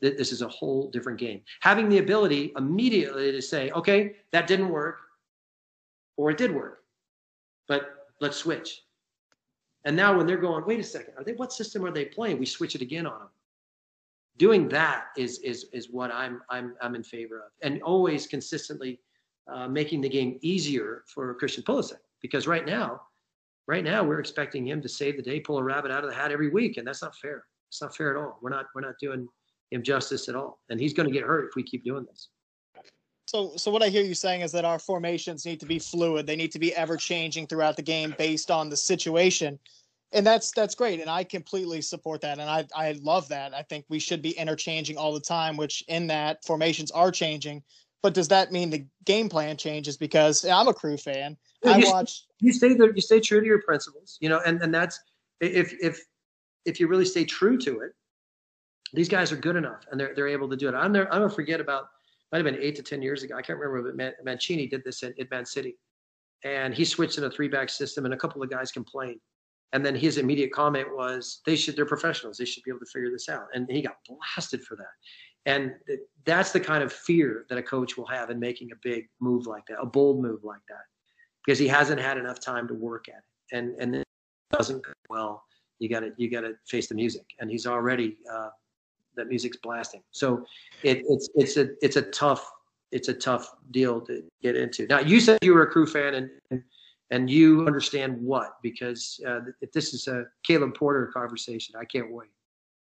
This is a whole different game. Having the ability immediately to say, okay, that didn't work, or it did work, but let's switch. And now when they're going, wait a second, are they what system are they playing? We switch it again on them. Doing that is is is what I'm I'm I'm in favor of, and always consistently uh, making the game easier for Christian Pulisic because right now right now we're expecting him to save the day, pull a rabbit out of the hat every week, and that's not fair. It's not fair at all. We're not we're not doing him justice at all, and he's going to get hurt if we keep doing this. So, so what I hear you saying is that our formations need to be fluid. They need to be ever changing throughout the game based on the situation, and that's that's great. And I completely support that, and I I love that. I think we should be interchanging all the time, which in that formations are changing. But does that mean the game plan changes? Because I'm a crew fan. I you, watch. You stay there. You stay true to your principles. You know, and and that's if if if you really stay true to it. These guys are good enough, and they're they're able to do it. I'm there. I'm gonna forget about. Might have been eight to ten years ago. I can't remember, but Mancini did this at, at Man City, and he switched in a three back system, and a couple of guys complained. And then his immediate comment was, "They should. They're professionals. They should be able to figure this out." And he got blasted for that. And that's the kind of fear that a coach will have in making a big move like that, a bold move like that, because he hasn't had enough time to work at it. And and then it doesn't go well. You got to you got to face the music, and he's already uh, that music's blasting. So it, it's it's a it's a tough it's a tough deal to get into. Now you said you were a crew fan, and and you understand what because uh, if this is a Caleb Porter conversation, I can't wait.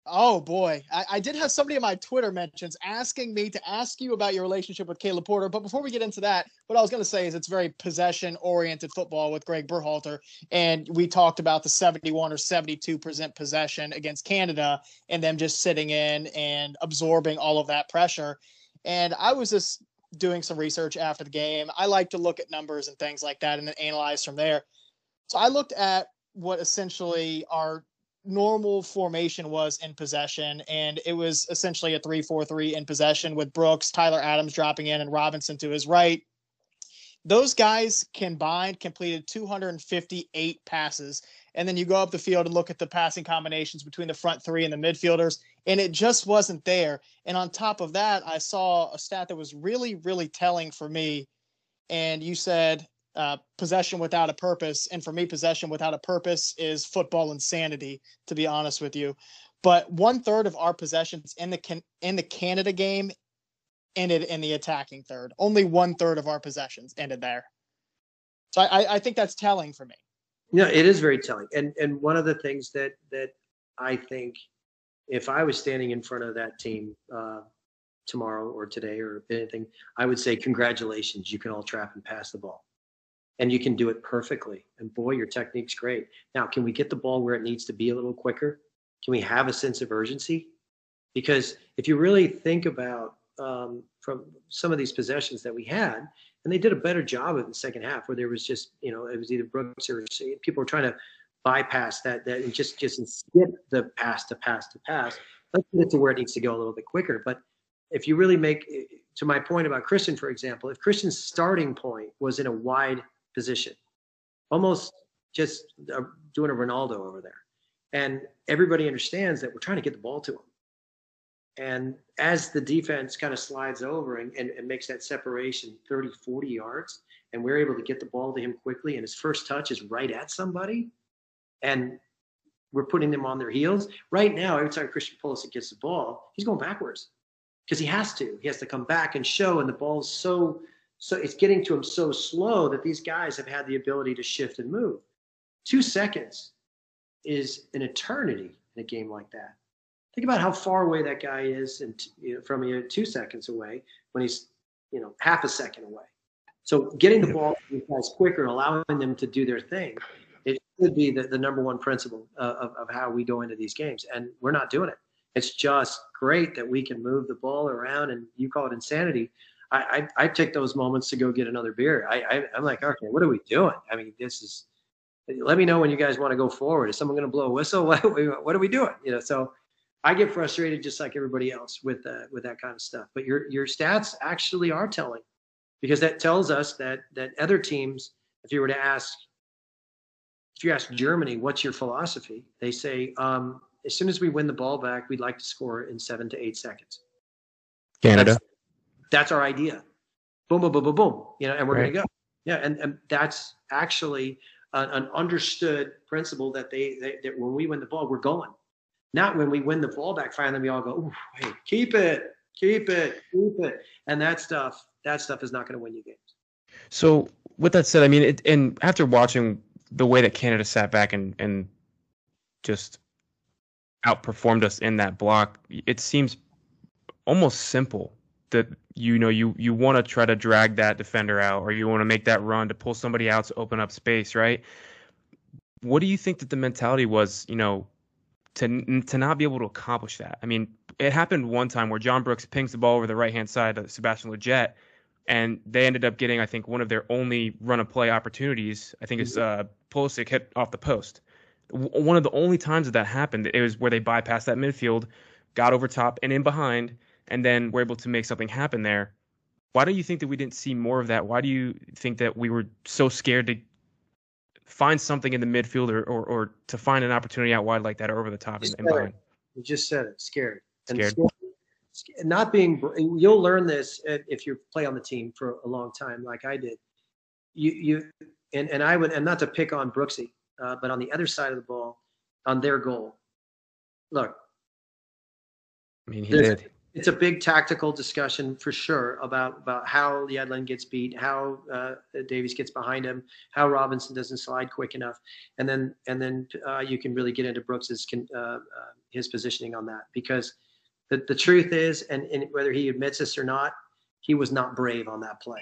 Oh boy, I, I, did have somebody in my Twitter mentions asking me to ask you about your relationship with Caleb Porter. But before we get into that, what I was going to say is it's very possession-oriented football with Greg Berhalter, and we talked about the 71 or 72 percent possession against Canada, and them just sitting in and absorbing all of that pressure. And I was just doing some research after the game. I like to look at numbers and things like that and then analyze from there. So I looked at what essentially our normal formation was in possession, and it was essentially a 3 4 3 in possession with Brooks, Tyler Adams dropping in, and Robinson to his right. Those guys combined completed 258 passes. And then you go up the field and look at the passing combinations between the front three and the midfielders, and it just wasn't there. And on top of that, I saw a stat that was really, really telling for me. And you said uh, possession without a purpose. And for me, possession without a purpose is football insanity, to be honest with you. But one third of our possessions in the can- in the Canada game ended in the attacking third. Only one third of our possessions ended there. So I, I think that's telling for me. No, it is very telling. And and one of the things that that I think if I was standing in front of that team uh, tomorrow or today or anything, I would say congratulations, you can all trap and pass the ball and you can do it perfectly. And boy, your technique's great. Now, can we get the ball where it needs to be a little quicker? Can we have a sense of urgency? Because if you really think about um, from some of these possessions that we had, and they did a better job of the second half, where there was just you know it was either Brooks or people were trying to bypass that that and just just skip the pass to pass to pass. Let's get to where it needs to go a little bit quicker. But if you really make to my point about Christian, for example, if Christian's starting point was in a wide position, almost just uh, doing a Ronaldo over there. And everybody understands that we're trying to get the ball to him. And as the defense kind of slides over and, and, and, makes that separation 30, 40 yards, and we're able to get the ball to him quickly, and his first touch is right at somebody, and we're putting them on their heels. Right now, every time Christian Pulisic gets the ball, he's going backwards because he has to. He has to come back and show, and the ball's so so it's getting to him so slow that these guys have had the ability to shift and move. Two seconds is an eternity in a game like that. Think about how far away that guy is and you know, from you two seconds away when he's you know half a second away. So getting the ball to these guys quicker, allowing them to do their thing, it should be the, the number one principle of, of how we go into these games. And we're not doing it. It's just great that we can move the ball around and you call it insanity I, I, I take those moments to go get another beer. I, I I'm like, okay, what are we doing? I mean, this is. Let me know when you guys want to go forward. Is someone going to blow a whistle? What, what are we doing? You know, so I get frustrated just like everybody else with uh, with that kind of stuff. But your your stats actually are telling, because that tells us that that other teams, if you were to ask, if you ask Germany, what's your philosophy? They say, um, as soon as we win the ball back, we'd like to score in seven to eight seconds. Canada. That's, that's our idea. Boom, boom, boom, boom, boom. You know, and we're right. going to go. Yeah, and, and that's actually an, an understood principle that they, they that when we win the ball, we're going. Not when we win the ball back, finally we all go, hey, keep it, keep it, keep it, and that stuff, that stuff is not going to win you games. So with that said, I mean, it, and after watching the way that Canada sat back and and just outperformed us in that block, it seems almost simple that you know you you want to try to drag that defender out or you want to make that run to pull somebody out to open up space, right? What do you think that the mentality was, you know, to to not be able to accomplish that? I mean, it happened one time where John Brooks pings the ball over the right hand side of Sebastian Lletget, and they ended up getting, I think, one of their only run of play opportunities. I think it's mm-hmm. uh, Pulisic hit off the post. One of the only times that that happened, it was where they bypassed that midfield, got over top and in behind, and then we're able to make something happen there. Why do you think that we didn't see more of that? Why do you think that we were so scared to find something in the midfield or, or, or to find an opportunity out wide like that or over the top and, and behind? You just said it, scared. Scared. scared. not being you'll learn this if you play on the team for a long time like i did you you and, and i would and not to pick on brooksy uh, but on the other side of the ball on their goal look i mean he did it's a big tactical discussion for sure about about how Yedlin gets beat, how uh, Davies gets behind him, how Robinson doesn't slide quick enough, and then and then uh, you can really get into Brooks's uh, uh, his positioning on that because the, the truth is, and, and whether he admits this or not, he was not brave on that play.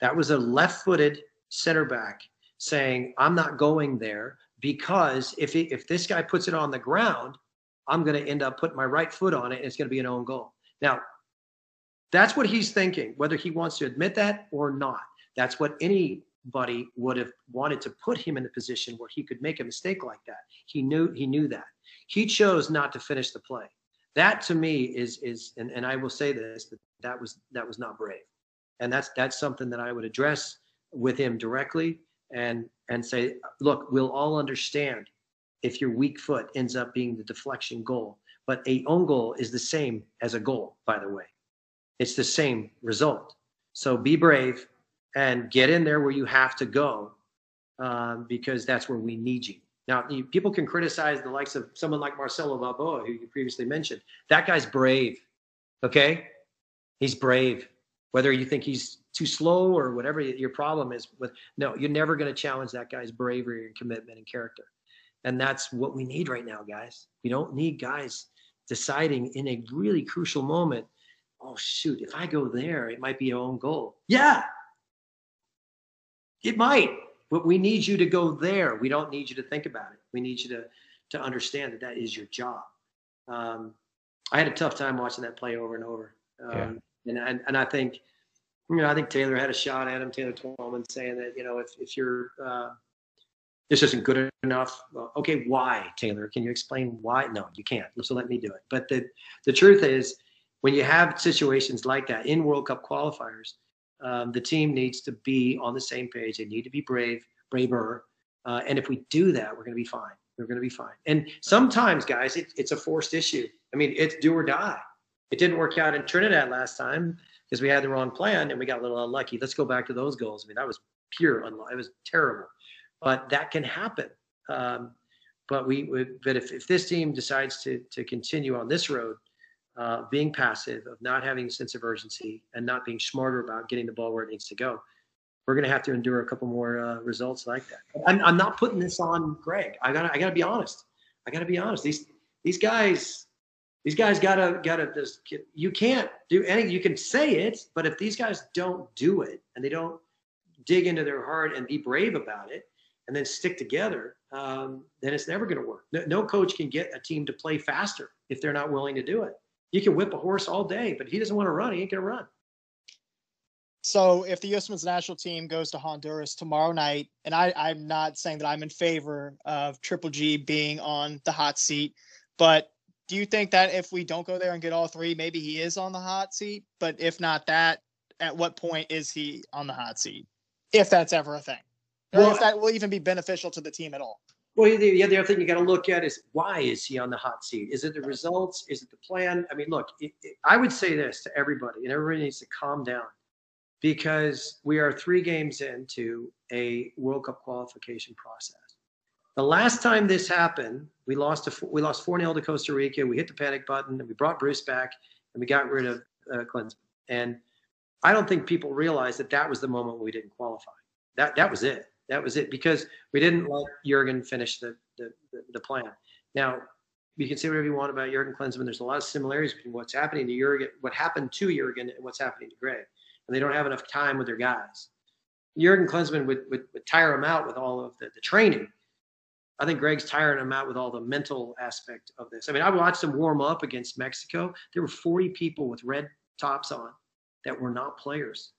That was a left-footed center back saying, "I'm not going there because if he, if this guy puts it on the ground, I'm going to end up putting my right foot on it, and it's going to be an own goal." Now, that's what he's thinking, whether he wants to admit that or not. That's what anybody would have wanted to put him in a position where he could make a mistake like that. He knew he knew that. He chose not to finish the play. That to me is is and, and I will say this that that was that was not brave. And that's that's something that I would address with him directly and and say, look, we'll all understand if your weak foot ends up being the deflection goal but a own goal is the same as a goal, by the way. It's the same result. So be brave and get in there where you have to go um, because that's where we need you. Now, you, people can criticize the likes of someone like Marcelo Balboa, who you previously mentioned. That guy's brave. Okay? He's brave. Whether you think he's too slow or whatever your problem is with, no, you're never going to challenge that guy's bravery and commitment and character. And that's what we need right now, guys. We don't need guys deciding in a really crucial moment, oh shoot, if I go there, it might be our own goal. Yeah, it might, but we need you to go there. We don't need you to think about it. We need you to to understand that that is your job. Um, I had a tough time watching that play over and over, um, yeah. and, and I think you know I think Taylor had a shot at him. Taylor Twellman saying that you know if if you're uh, this isn't good enough. Well, okay, why, Taylor? Can you explain why? No, you can't. So let me do it. But the the truth is, when you have situations like that in World Cup qualifiers, um, the team needs to be on the same page. They need to be brave, braver. Uh, and if we do that, we're going to be fine. We're going to be fine. And sometimes, guys, it, it's a forced issue. I mean, it's do or die. It didn't work out in Trinidad last time because we had the wrong plan and we got a little unlucky. Let's go back to those goals. I mean, that was pure unlucky. It was terrible but that can happen. Um, but we, we, but if, if this team decides to to continue on this road, uh, being passive, of not having a sense of urgency, and not being smarter about getting the ball where it needs to go, we're going to have to endure a couple more uh, results like that. I'm, I'm not putting this on Greg. I got I got to be honest. I got to be honest. These these guys these guys gotta gotta you can't do anything you can say it but if these guys don't do it and they don't dig into their heart and be brave about it and then stick together, um, then it's never going to work. No, no, coach can get a team to play faster if they're not willing to do it. You can whip a horse all day, but he doesn't want to run, he ain't going to run. So if the U.S. men's national team goes to Honduras tomorrow night, and I, I'm not saying that I'm in favor of Triple G being on the hot seat, but do you think that if we don't go there and get all three, maybe he is on the hot seat? But if not that, at what point is he on the hot seat? If that's ever a thing well, if that will even be beneficial to the team at all. Well, the, the other thing you got to look at is why is he on the hot seat? Is it the results? Is it the plan? I mean, look, it, it, I would say this to everybody, and everybody needs to calm down because we are three games into a World Cup qualification process. The last time this happened, we lost a, we lost four 0 to Costa Rica. We hit the panic button, and we brought Bruce back, and we got rid of uh, Klinsmann. And I don't think people realize that that was the moment we didn't qualify. That that was it that was it because we didn't mm-hmm. let Jurgen finish the, the, the, the plan. Now, you can say whatever you want about Jurgen Klinsmann. There's a lot of similarities between what's happening to Jurgen, what happened to Jurgen, and what's happening to Greg. And they don't have enough time with their guys. Jurgen Klinsmann would, would, would tire them out with all of the, the training. I think Greg's tiring them out with all the mental aspect of this. I mean, I watched them warm up against Mexico. There were 40 people with red tops on that were not players.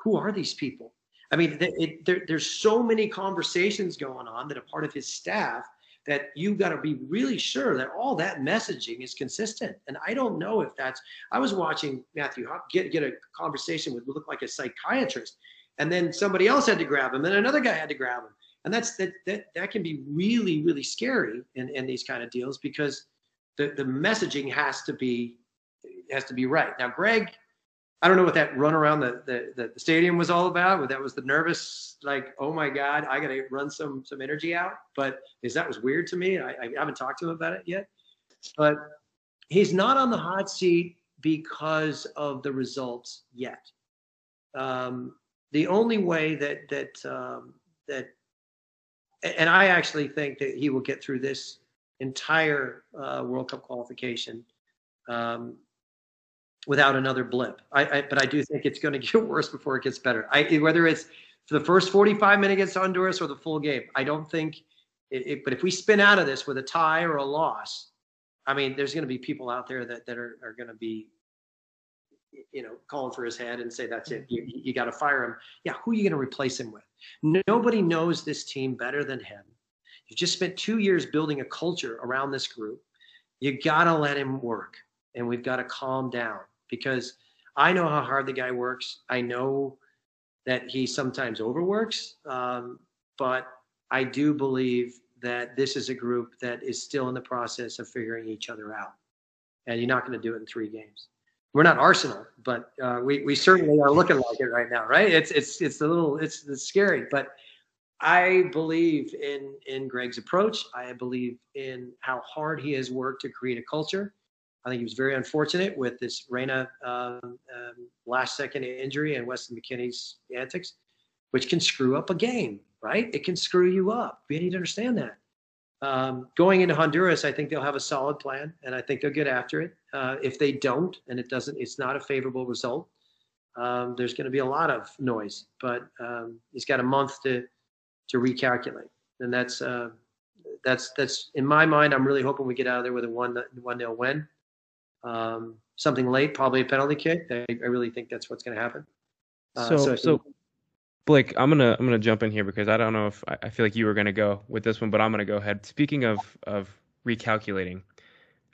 Who are these people? I mean, it, it, there, there's so many conversations going on that a part of his staff that you've got to be really sure that all that messaging is consistent. And I don't know if that's. I was watching Matthew get get a conversation with look like a psychiatrist, and then somebody else had to grab him, and another guy had to grab him, and that's that that that can be really really scary in in these kind of deals because the the messaging has to be has to be right. Now, Greg, I don't know what that run around the, the, the stadium was all about. But that was the nervous, like, oh my God, I got to run some some energy out. But is that was weird to me. I, I haven't talked to him about it yet. But he's not on the hot seat because of the results yet. Um, the only way that that um, that, and I actually think that he will get through this entire uh, World Cup qualification um, without another blip. I, I, but I do think it's going to get worse before it gets better. I, whether it's for the first 45 minutes against Honduras or the full game, I don't think. It, it, but if we spin out of this with a tie or a loss, I mean, there's going to be people out there that, that are, are going to be, you know, calling for his head and say, that's it. You, you got to fire him. Yeah. Who are you going to replace him with? Nobody knows this team better than him. You've just spent two years building a culture around this group. You got to let him work and we've got to calm down because I know how hard the guy works. I know that he sometimes overworks, um, but I do believe that this is a group that is still in the process of figuring each other out. And you're not going to do it in three games. We're not Arsenal, but uh, we, we certainly are looking like it right now, right? It's it's it's a little it's, it's scary, but I believe in in Greg's approach. I believe in how hard he has worked to create a culture. I think he was very unfortunate with this Reyna um, um, last second injury and Weston McKennie's antics, which can screw up a game, right? It can screw you up. You need to understand that. Um, going into Honduras, I think they'll have a solid plan, and I think they'll get after it. Uh, if they don't, and it doesn't, it's not a favorable result. Um, there's going to be a lot of noise, but um, he's got a month to to recalculate, and that's uh, that's that's in my mind. I'm really hoping we get out of there with a one one nil win um, something late, probably a penalty kick. I, I really think that's what's going to happen. Uh, so, so, so, Blake, I'm gonna I'm gonna jump in here because I don't know if I, I feel like you were gonna go with this one, but I'm gonna go ahead. Speaking of of recalculating,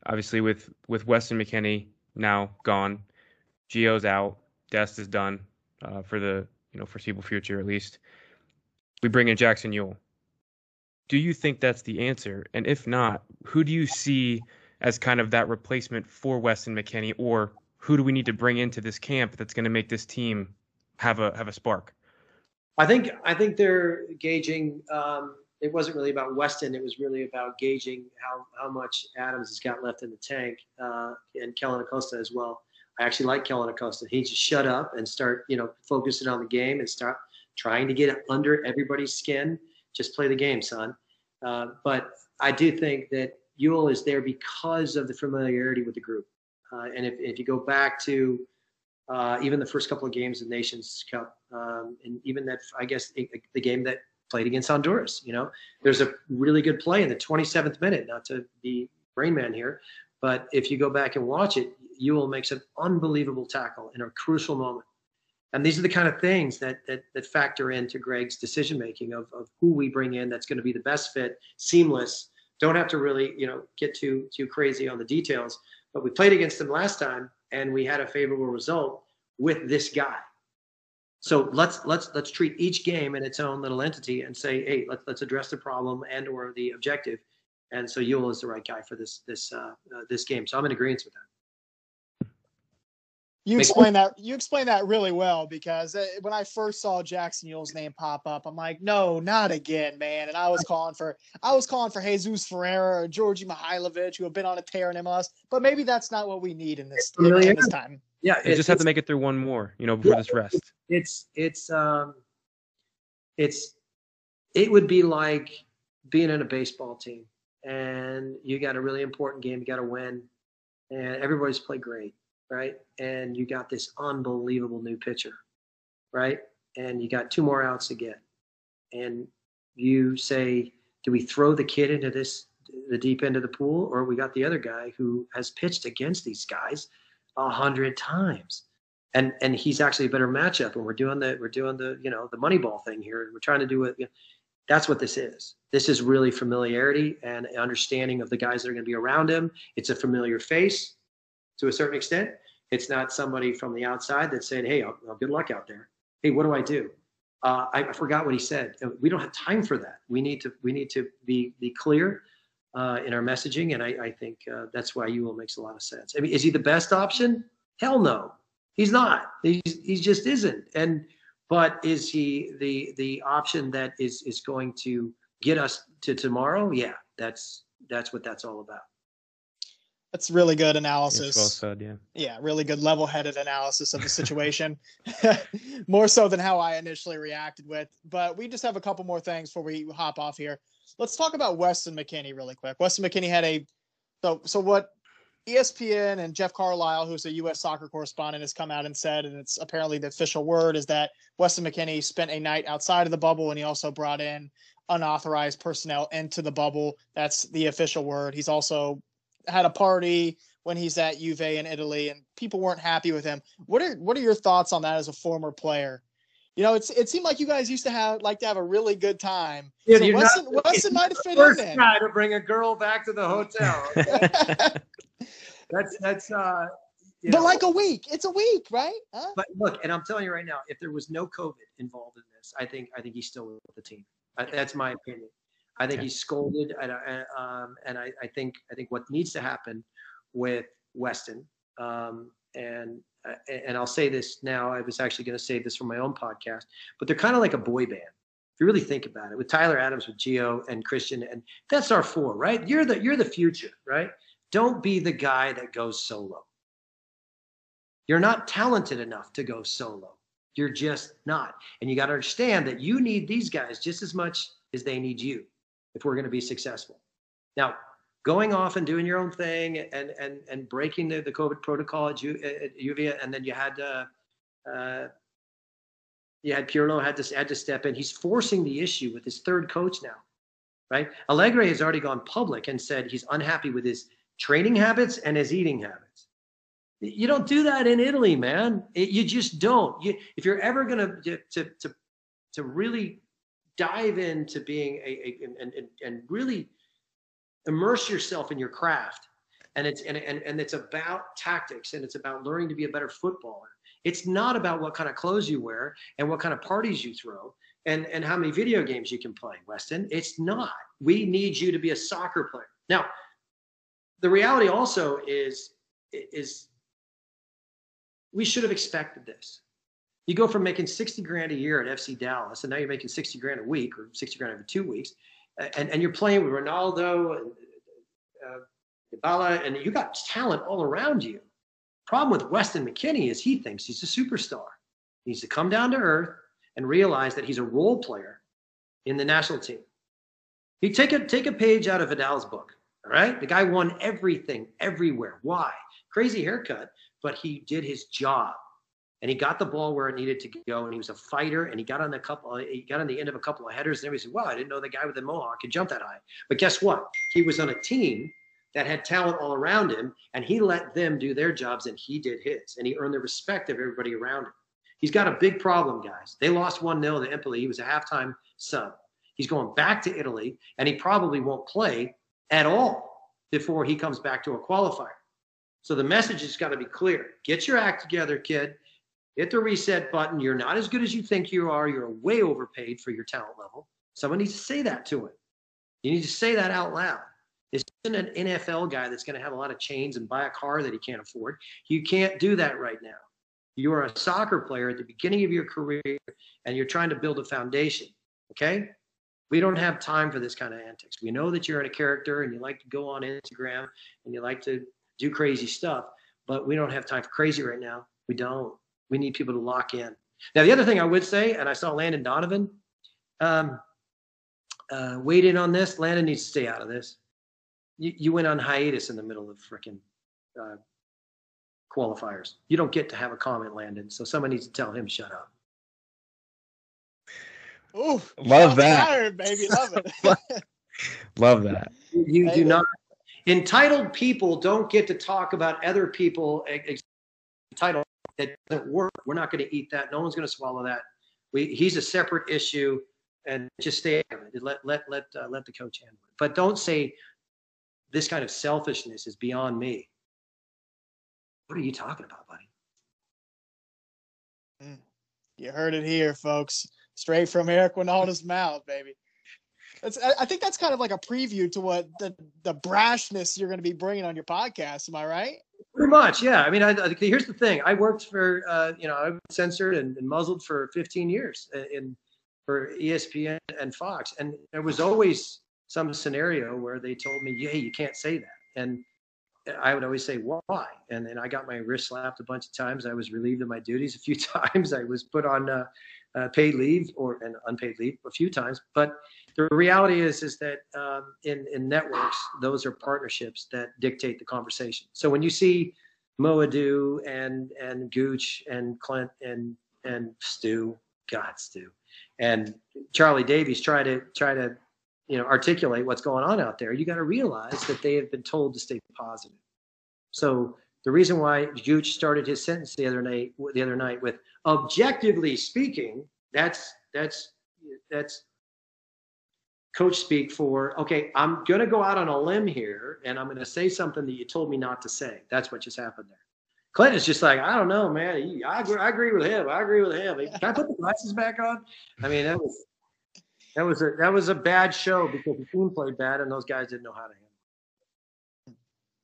obviously with with Weston McKennie now gone, Gio's out, Dest is done uh, for the you know foreseeable future at least. We bring in Jackson Yueill. Do you think that's the answer? And if not, who do you see as kind of that replacement for Weston McKennie, or who do we need to bring into this camp that's going to make this team have a have a spark? I think I think they're gauging. Um, it wasn't really about Weston. It was really about gauging how how much Adams has got left in the tank, uh, and Kellyn Acosta as well. I actually like Kellyn Acosta. He just shut up and start, you know, focusing on the game and start trying to get under everybody's skin. Just play the game, son. Uh, but I do think that Yueill is there because of the familiarity with the group. Uh, and if, if you go back to uh, even the first couple of games of Nations Cup, um, and even that, I guess, the game that played against Honduras, you know, there's a really good play in the 27th minute, not to be Rain Man here, but if you go back and watch it, Yueill makes an unbelievable tackle in a crucial moment. And these are the kind of things that that, that factor into Greg's decision making of, of who we bring in that's going to be the best fit, seamless, don't have to really, you know, get too too crazy on the details. But we played against them last time, and we had a favorable result with this guy. So let's let's let's treat each game in its own little entity and say, hey, let's let's address the problem and or the objective. And so Yueill is the right guy for this this uh, uh, this game. So I'm in agreement with that. You explain that. You explain that really well because uh, when I first saw Jackson Yueill's name pop up, I'm like, no, not again, man. And I was calling for, I was calling for Jesus Ferreira or Djordje Mihailovic, who have been on a tear in MLS. But maybe that's not what we need in this, in, in this time. Yeah, you just have to make it through one more, you know, before yeah, this rest. It's it's um, it's it would be like being in a baseball team and you got a really important game, you got to win, and everybody's played great right? And you got this unbelievable new pitcher, right? And you got two more outs to get. And you say, do we throw the kid into this the deep end of the pool, or we got the other guy who has pitched against these guys a hundred times? And and he's actually a better matchup. And we're doing the we're doing the you know the money ball thing here. We're trying to do it. You know, that's what this is. This is really familiarity and understanding of the guys that are going to be around him. It's a familiar face to a certain extent. It's not somebody from the outside that's saying, "Hey, good luck out there." Hey, what do I do? Uh, I, I, forgot what he said. We don't have time for that. We need to we need to be be clear. uh, in our messaging, and I, I think uh, that's why Yueill makes a lot of sense. I mean, is he the best option? Hell no, he's not. He's he just isn't. And but is he the the option that is is going to get us to tomorrow? Yeah, that's that's what that's all about. That's really good analysis. well said, yeah. Yeah, really good level-headed analysis of the situation. more so than how I initially reacted with. But we just have a couple more things before we hop off here. Let's talk about Weston McKennie really quick. Weston McKennie had a so so what ESPN and Jeff Carlisle, who's a U.S. soccer correspondent, has come out and said, and it's apparently the official word, is that Weston McKennie spent a night outside of the bubble, and he also brought in unauthorized personnel into the bubble. That's the official word. He's also had a party when he's at Juve in Italy, and people weren't happy with him. What are what are your thoughts on that as a former player? You know, it's it seemed like you guys used to have like to have a really good time. Dude, so you're Weston, not- Weston might have fit in First there. guy to bring a girl back to the hotel. okay? that's that's uh. but know, like a week, it's a week, right? Huh? But look, and I'm telling you right now, if there was no COVID involved in this, I think I think he's still with the team. I, that's my opinion. I think Okay. he's scolded, and, I- um, and I, I think I think what needs to happen with Weston, um, and uh, and I'll say this now. I was actually going to save this for my own podcast, but they're kind of like a boy band. If you really think about it, with Tyler Adams, with Gio and Christian, and that's our four, right? You're the you're the future, right? Don't be the guy that goes solo. You're not talented enough to go solo. You're just not. And you got to understand that you need these guys just as much as they need you if we're going to be successful. Now, going off and doing your own thing and and and breaking the, the COVID protocol at, U, at Uvia, and then you had uh, uh, you had Pirlo had to had to step in. He's forcing the issue with his third coach now, right? Allegri has already gone public and said he's unhappy with his training habits and his eating habits. You don't do that in Italy, man. It, you just don't. You, if you're ever going to to to really dive into being a, a and, and and really immerse yourself in your craft, and it's and, and and it's about tactics and it's about learning to be a better footballer. It's not about what kind of clothes you wear and what kind of parties you throw and and how many video games you can play, Weston. It's not. We need you to be a soccer player. Now, the reality also is is we should have expected this. You go from making 60 grand a year at FC Dallas, and now you're making 60 grand a week or 60 grand every two weeks, and, and you're playing with Ronaldo and uh, and you got talent all around you. Problem with Weston McKennie is he thinks he's a superstar. He needs to come down to earth and realize that he's a role player in the national team. He take a take a page out of Vidal's book. All right, the guy won everything everywhere. Why? Crazy haircut, but he did his job, and he got the ball where it needed to go. And he was a fighter, and he got on the couple. Uh, he got on the end of a couple of headers, and everybody said, "Wow, I didn't know the guy with the mohawk could jump that high." But guess what? He was on a team that had talent all around him, and he let them do their jobs, and he did his, and he earned the respect of everybody around him. He's got a big problem, guys. They lost 1 0 to Empoli. He was a halftime sub. He's going back to Italy, and he probably won't play at all before he comes back to a qualifier. So the message has got to be clear. Get your act together, kid. Hit the reset button. You're not as good as you think you are. You're way overpaid for your talent level. Someone needs to say that to him. You need to say that out loud. This isn't an NFL guy that's going to have a lot of chains and buy a car that he can't afford. You can't do that right now. You are a soccer player at the beginning of your career and you're trying to build a foundation. Okay? We don't have time for this kind of antics. We know that you're in a character and you like to go on Instagram and you like to do crazy stuff, but we don't have time for crazy right now. We don't. We need people to lock in. Now, the other thing I would say, and I saw Landon Donovan um, uh, weighed in on this. Landon needs to stay out of this. You, you went on hiatus in the middle of freaking uh, qualifiers. You don't get to have a comment, Landon. So someone needs to tell him shut up. Ooh, Love that. fired, baby. Love it. Love that. You Hey, do not. Entitled people don't get to talk about other people. ex- ex- Entitled that doesn't work. We're not going to eat that. No one's going to swallow that. We, he's a separate issue, and just stay out of it. Let let let uh, let the coach handle it. But don't say this kind of selfishness is beyond me. What are you talking about, buddy? You heard it here, folks. Straight from Eric Wynalda's mouth, baby. I think that's kind of like a preview to what the, the brashness you're going to be bringing on your podcast. Am I right? Pretty much, yeah. I mean, I, I, here's the thing. I worked for, uh, you know, I was censored and, and, muzzled for 15 years in for ESPN and Fox, and there was always some scenario where they told me, "Hey, you can't say that," and I would always say, "Why?" And then I got my wrist slapped a bunch of times. I was relieved of my duties a few times. I was put on uh, uh, paid leave or an unpaid leave a few times. But the reality is, is that um, in in networks, those are partnerships that dictate the conversation. So when you see Mo Edu and and Gooch and Clint and and Stu, God Stu, and Charlie Davies try to try to you know articulate what's going on out there, you got to realize that they have been told to stay positive. So the reason why Gooch started his sentence the other night the other night with objectively speaking, that's that's that's coach speak for okay i'm going to go out on a limb here and i'm going to say something that you told me not to say that's what just happened there Clinton's just like, I don't know, man. I agree, I agree with him. I agree with him. Can I put the glasses back on? I mean, that was that was a that was a bad show because the team played bad and those guys didn't know how to handle.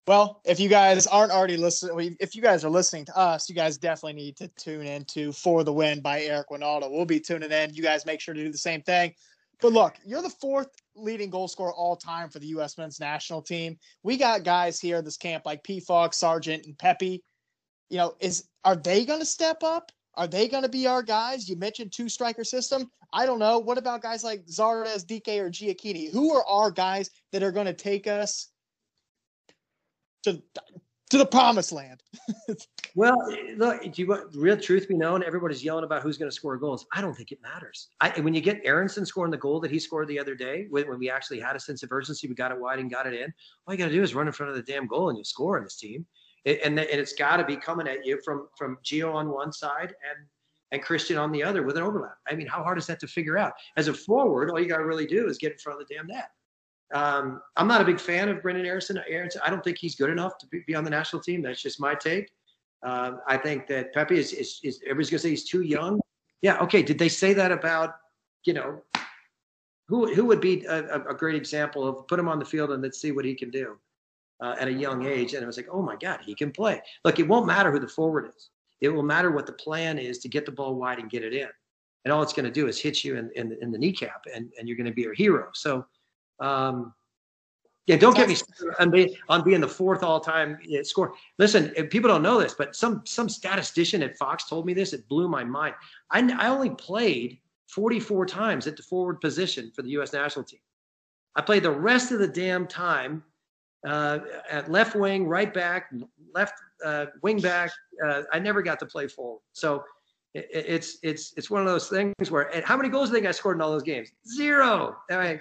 Well, if you guys aren't already listening, if you guys are listening to us, you guys definitely need to tune in to For the Win by Eric Wynalda. We'll be tuning in. You guys make sure to do the same thing. But look, you're the fourth leading goal scorer all time for the U.S. men's national team. We got guys here this camp like Pefok, Sargent, and Pepi. you know, is are they going to step up? Are they going to be our guys? You mentioned two striker system. I don't know. What about guys like Zardes, Dike, or Giacchini? Who are our guys that are going to take us to to the promised land? well, look, do you want real truth be known? Everybody's yelling about who's going to score goals. I don't think it matters. I, when you get Aaronson scoring the goal that he scored the other day, when, when we actually had a sense of urgency, we got it wide and got it in. All you got to do is run in front of the damn goal and you score in this team and, and it's got to be coming at you from from Gio on one side and and Christian on the other with an overlap. I mean, how hard is that to figure out? As a forward, all you got to really do is get in front of the damn net. Um, I'm not a big fan of Brenden. Aaronson. I don't think he's good enough to be, on the national team. That's just my take. Um, I think that Pepi is, is, is everybody's gonna say he's too young. Yeah, okay. Did they say that about you know who who would be a, a great example of put him on the field and let's see what he can do? uh, at a young age. And it was like, oh my God, he can play. Look, it won't matter who the forward is. It will matter what the plan is to get the ball wide and get it in. And all it's going to do is hit you in, in, in, the kneecap, and, and you're going to be a hero. So, um, yeah, don't get me on being, on being the fourth all-time score. Listen, people don't know this, but some some statistician at Fox told me this. It blew my mind. I, I only played 44 times at the forward position for the U.S. national team. I played the rest of the damn time uh, at left wing, right back, left uh, wing back. Uh, I never got to play forward. So it, it's it's it's one of those things where and how many goals do they got scored in all those games? Zero. I mean,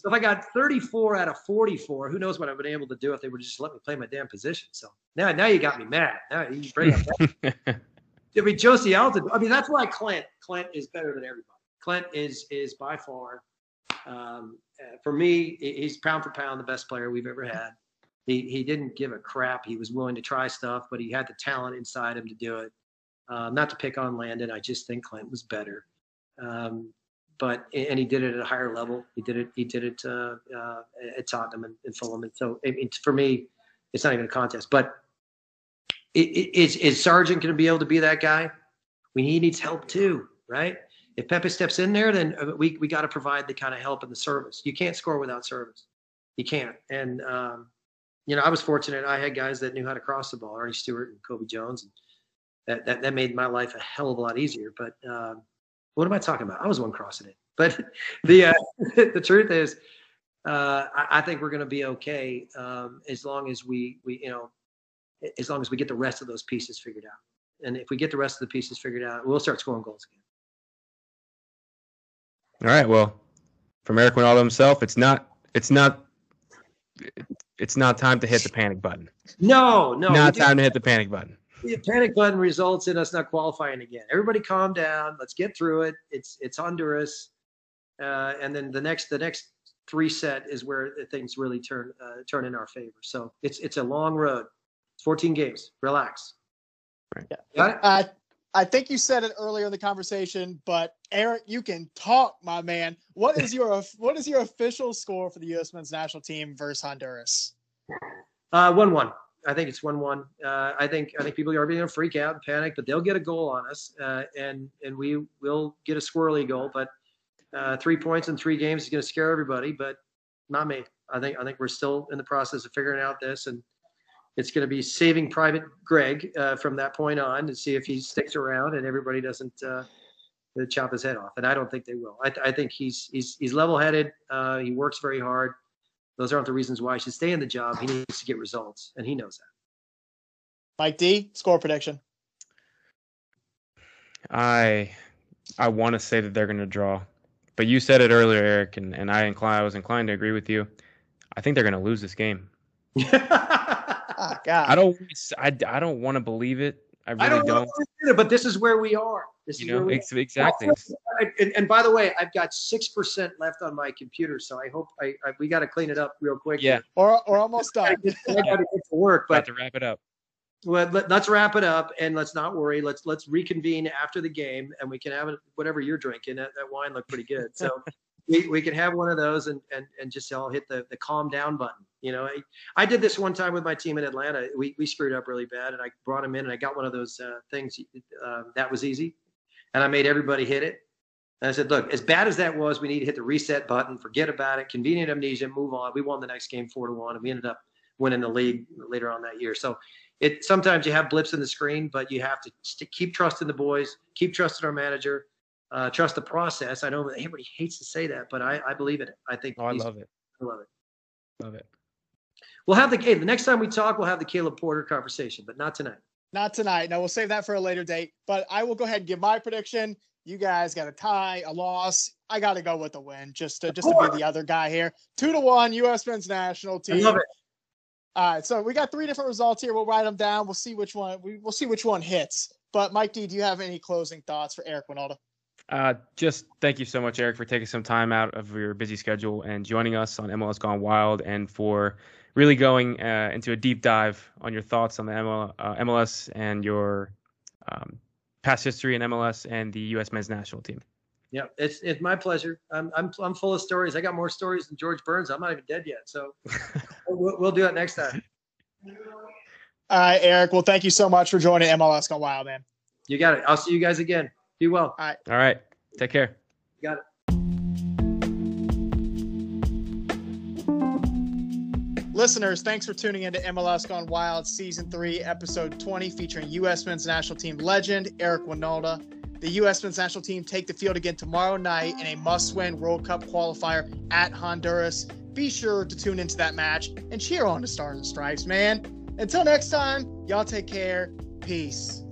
so if I got 34 out of 44, who knows what I've been able to do if they would just let me play my damn position. So now now you got me mad. Now you bring up that. I mean Jozy Altidore. I mean that's why Clint Clint is better than everybody. Clint is is by far um, uh, for me, he's pound for pound the best player we've ever had. He, he didn't give a crap. He was willing to try stuff, but he had the talent inside him to do it. Uh, not to pick on Landon, I just think Clint was better. Um, but and he did it at a higher level. He did it. He did it uh, uh, at Tottenham and, and Fulham. And so it, for me, it's not even a contest. But it, it, is is Sargent going to be able to be that guy? We he needs help too, right? if Pepi steps in there, then uh, we we got to provide the kind of help and the service. You can't score without service. You can't. And um, you know, I was fortunate. I had guys that knew how to cross the ball, Earnie Stewart and Cobi Jones, and that that, that made my life a hell of a lot easier. But um, what am I talking about? I was one crossing it. But the uh, the truth is, uh, I, I, think we're going to be okay um, as long as we we you know as long as we get the rest of those pieces figured out. And if we get the rest of the pieces figured out, we'll start scoring goals again. All right. Well, from Eric Wynalda himself, it's not. It's not. It's not time to hit the panic button. No, no. Not time to hit the panic button. The panic button results in us not qualifying again. Everybody, calm down. Let's get through it. It's it's under us, uh, and then the next the next three set is where things really turn uh, turn in our favor. So it's it's a long road. It's 14 games. Relax. Right. Got it. Uh, I think you said it earlier in the conversation, but Eric, you can talk, my man. What is your what is your official score for the U.S. men's national team versus Honduras? Uh, one one. I think it's one one. Uh, I think I think people are going to freak out and panic, but they'll get a goal on us, uh, and and we will get a squirrely goal. But uh, three points in three games is going to scare everybody, but not me. I think I think we're still in the process of figuring out this, and it's going to be saving Private Greg uh, from that point on to see if he sticks around and everybody doesn't uh, chop his head off. And I don't think they will. I, I think he's he's he's level-headed. Uh, he works very hard. Those aren't the reasons why he should stay in the job. He needs to get results, and he knows that. Mike D, score prediction. I I want to say that they're going to draw, but you said it earlier, Eric, and, and I inclined I was inclined to agree with you. I think they're going to lose this game. oh, God. I don't I, I don't want to believe it. I really I don't, don't. Know, but this is where we are. This you is know, ex- exactly. And, and, by the way, I've got six percent left on my computer, so I hope I, I we got to clean it up real quick. Yeah, or or almost done. I got to get to work, but to wrap it up. Well, let, us wrap it up and let's not worry. Let's let's reconvene after the game and we can have whatever you're drinking. That, that wine looked pretty good, so we, we can have one of those and and and just all hit the the calm down button. You know, I, I did this one time with my team in Atlanta. We we screwed up really bad, and I brought them in and I got one of those uh, things uh, that was easy, and I made everybody hit it. And I said, look, as bad as that was, we need to hit the reset button, forget about it, convenient amnesia, move on. We won the next game four to one, and we ended up winning the league later on that year. So it sometimes you have blips in the screen, but you have to st- keep trusting the boys, keep trusting our manager, uh, trust the process. I know everybody hates to say that, but I, I believe in it. I think oh, I love it. I love it. Love it. We'll have the hey, the next time we talk, we'll have the Caleb Porter conversation, but not tonight. Not tonight. No, we'll save that for a later date. But I will go ahead and give my prediction. You guys got a tie, a loss. I got to go with the win, just to just to be the other guy here. Two to one, U.S. men's national team. I love it. All right, so we got three different results here. We'll write them down. We'll see which one we, will see which one hits. But Mike D, do you have any closing thoughts for Eric Wynalda? Uh, just thank you so much, Eric, for taking some time out of your busy schedule and joining us on MLS Gone Wild, and for really going uh, into a deep dive on your thoughts on the ML, uh, MLS and your um, past history in MLS and the U.S. men's national team. Yeah, it's it's my pleasure. I'm I'm I'm full of stories. I got more stories than George Burns. I'm not even dead yet, so we'll, we'll do it next time. All right, Eric. Well, thank you so much for joining MLS Gone Wild, man. You got it. I'll see you guys again. Be well. All right. All right. Take care. You got it. Listeners, thanks for tuning into MLS Gone Wild Season 3, Episode 20, featuring U.S. men's national team legend Eric Wynalda. The U.S. men's national team take the field again tomorrow night in a must win World Cup qualifier at Honduras. Be sure to tune into that match and cheer on the Stars and Stripes, man. Until next time, y'all take care. Peace.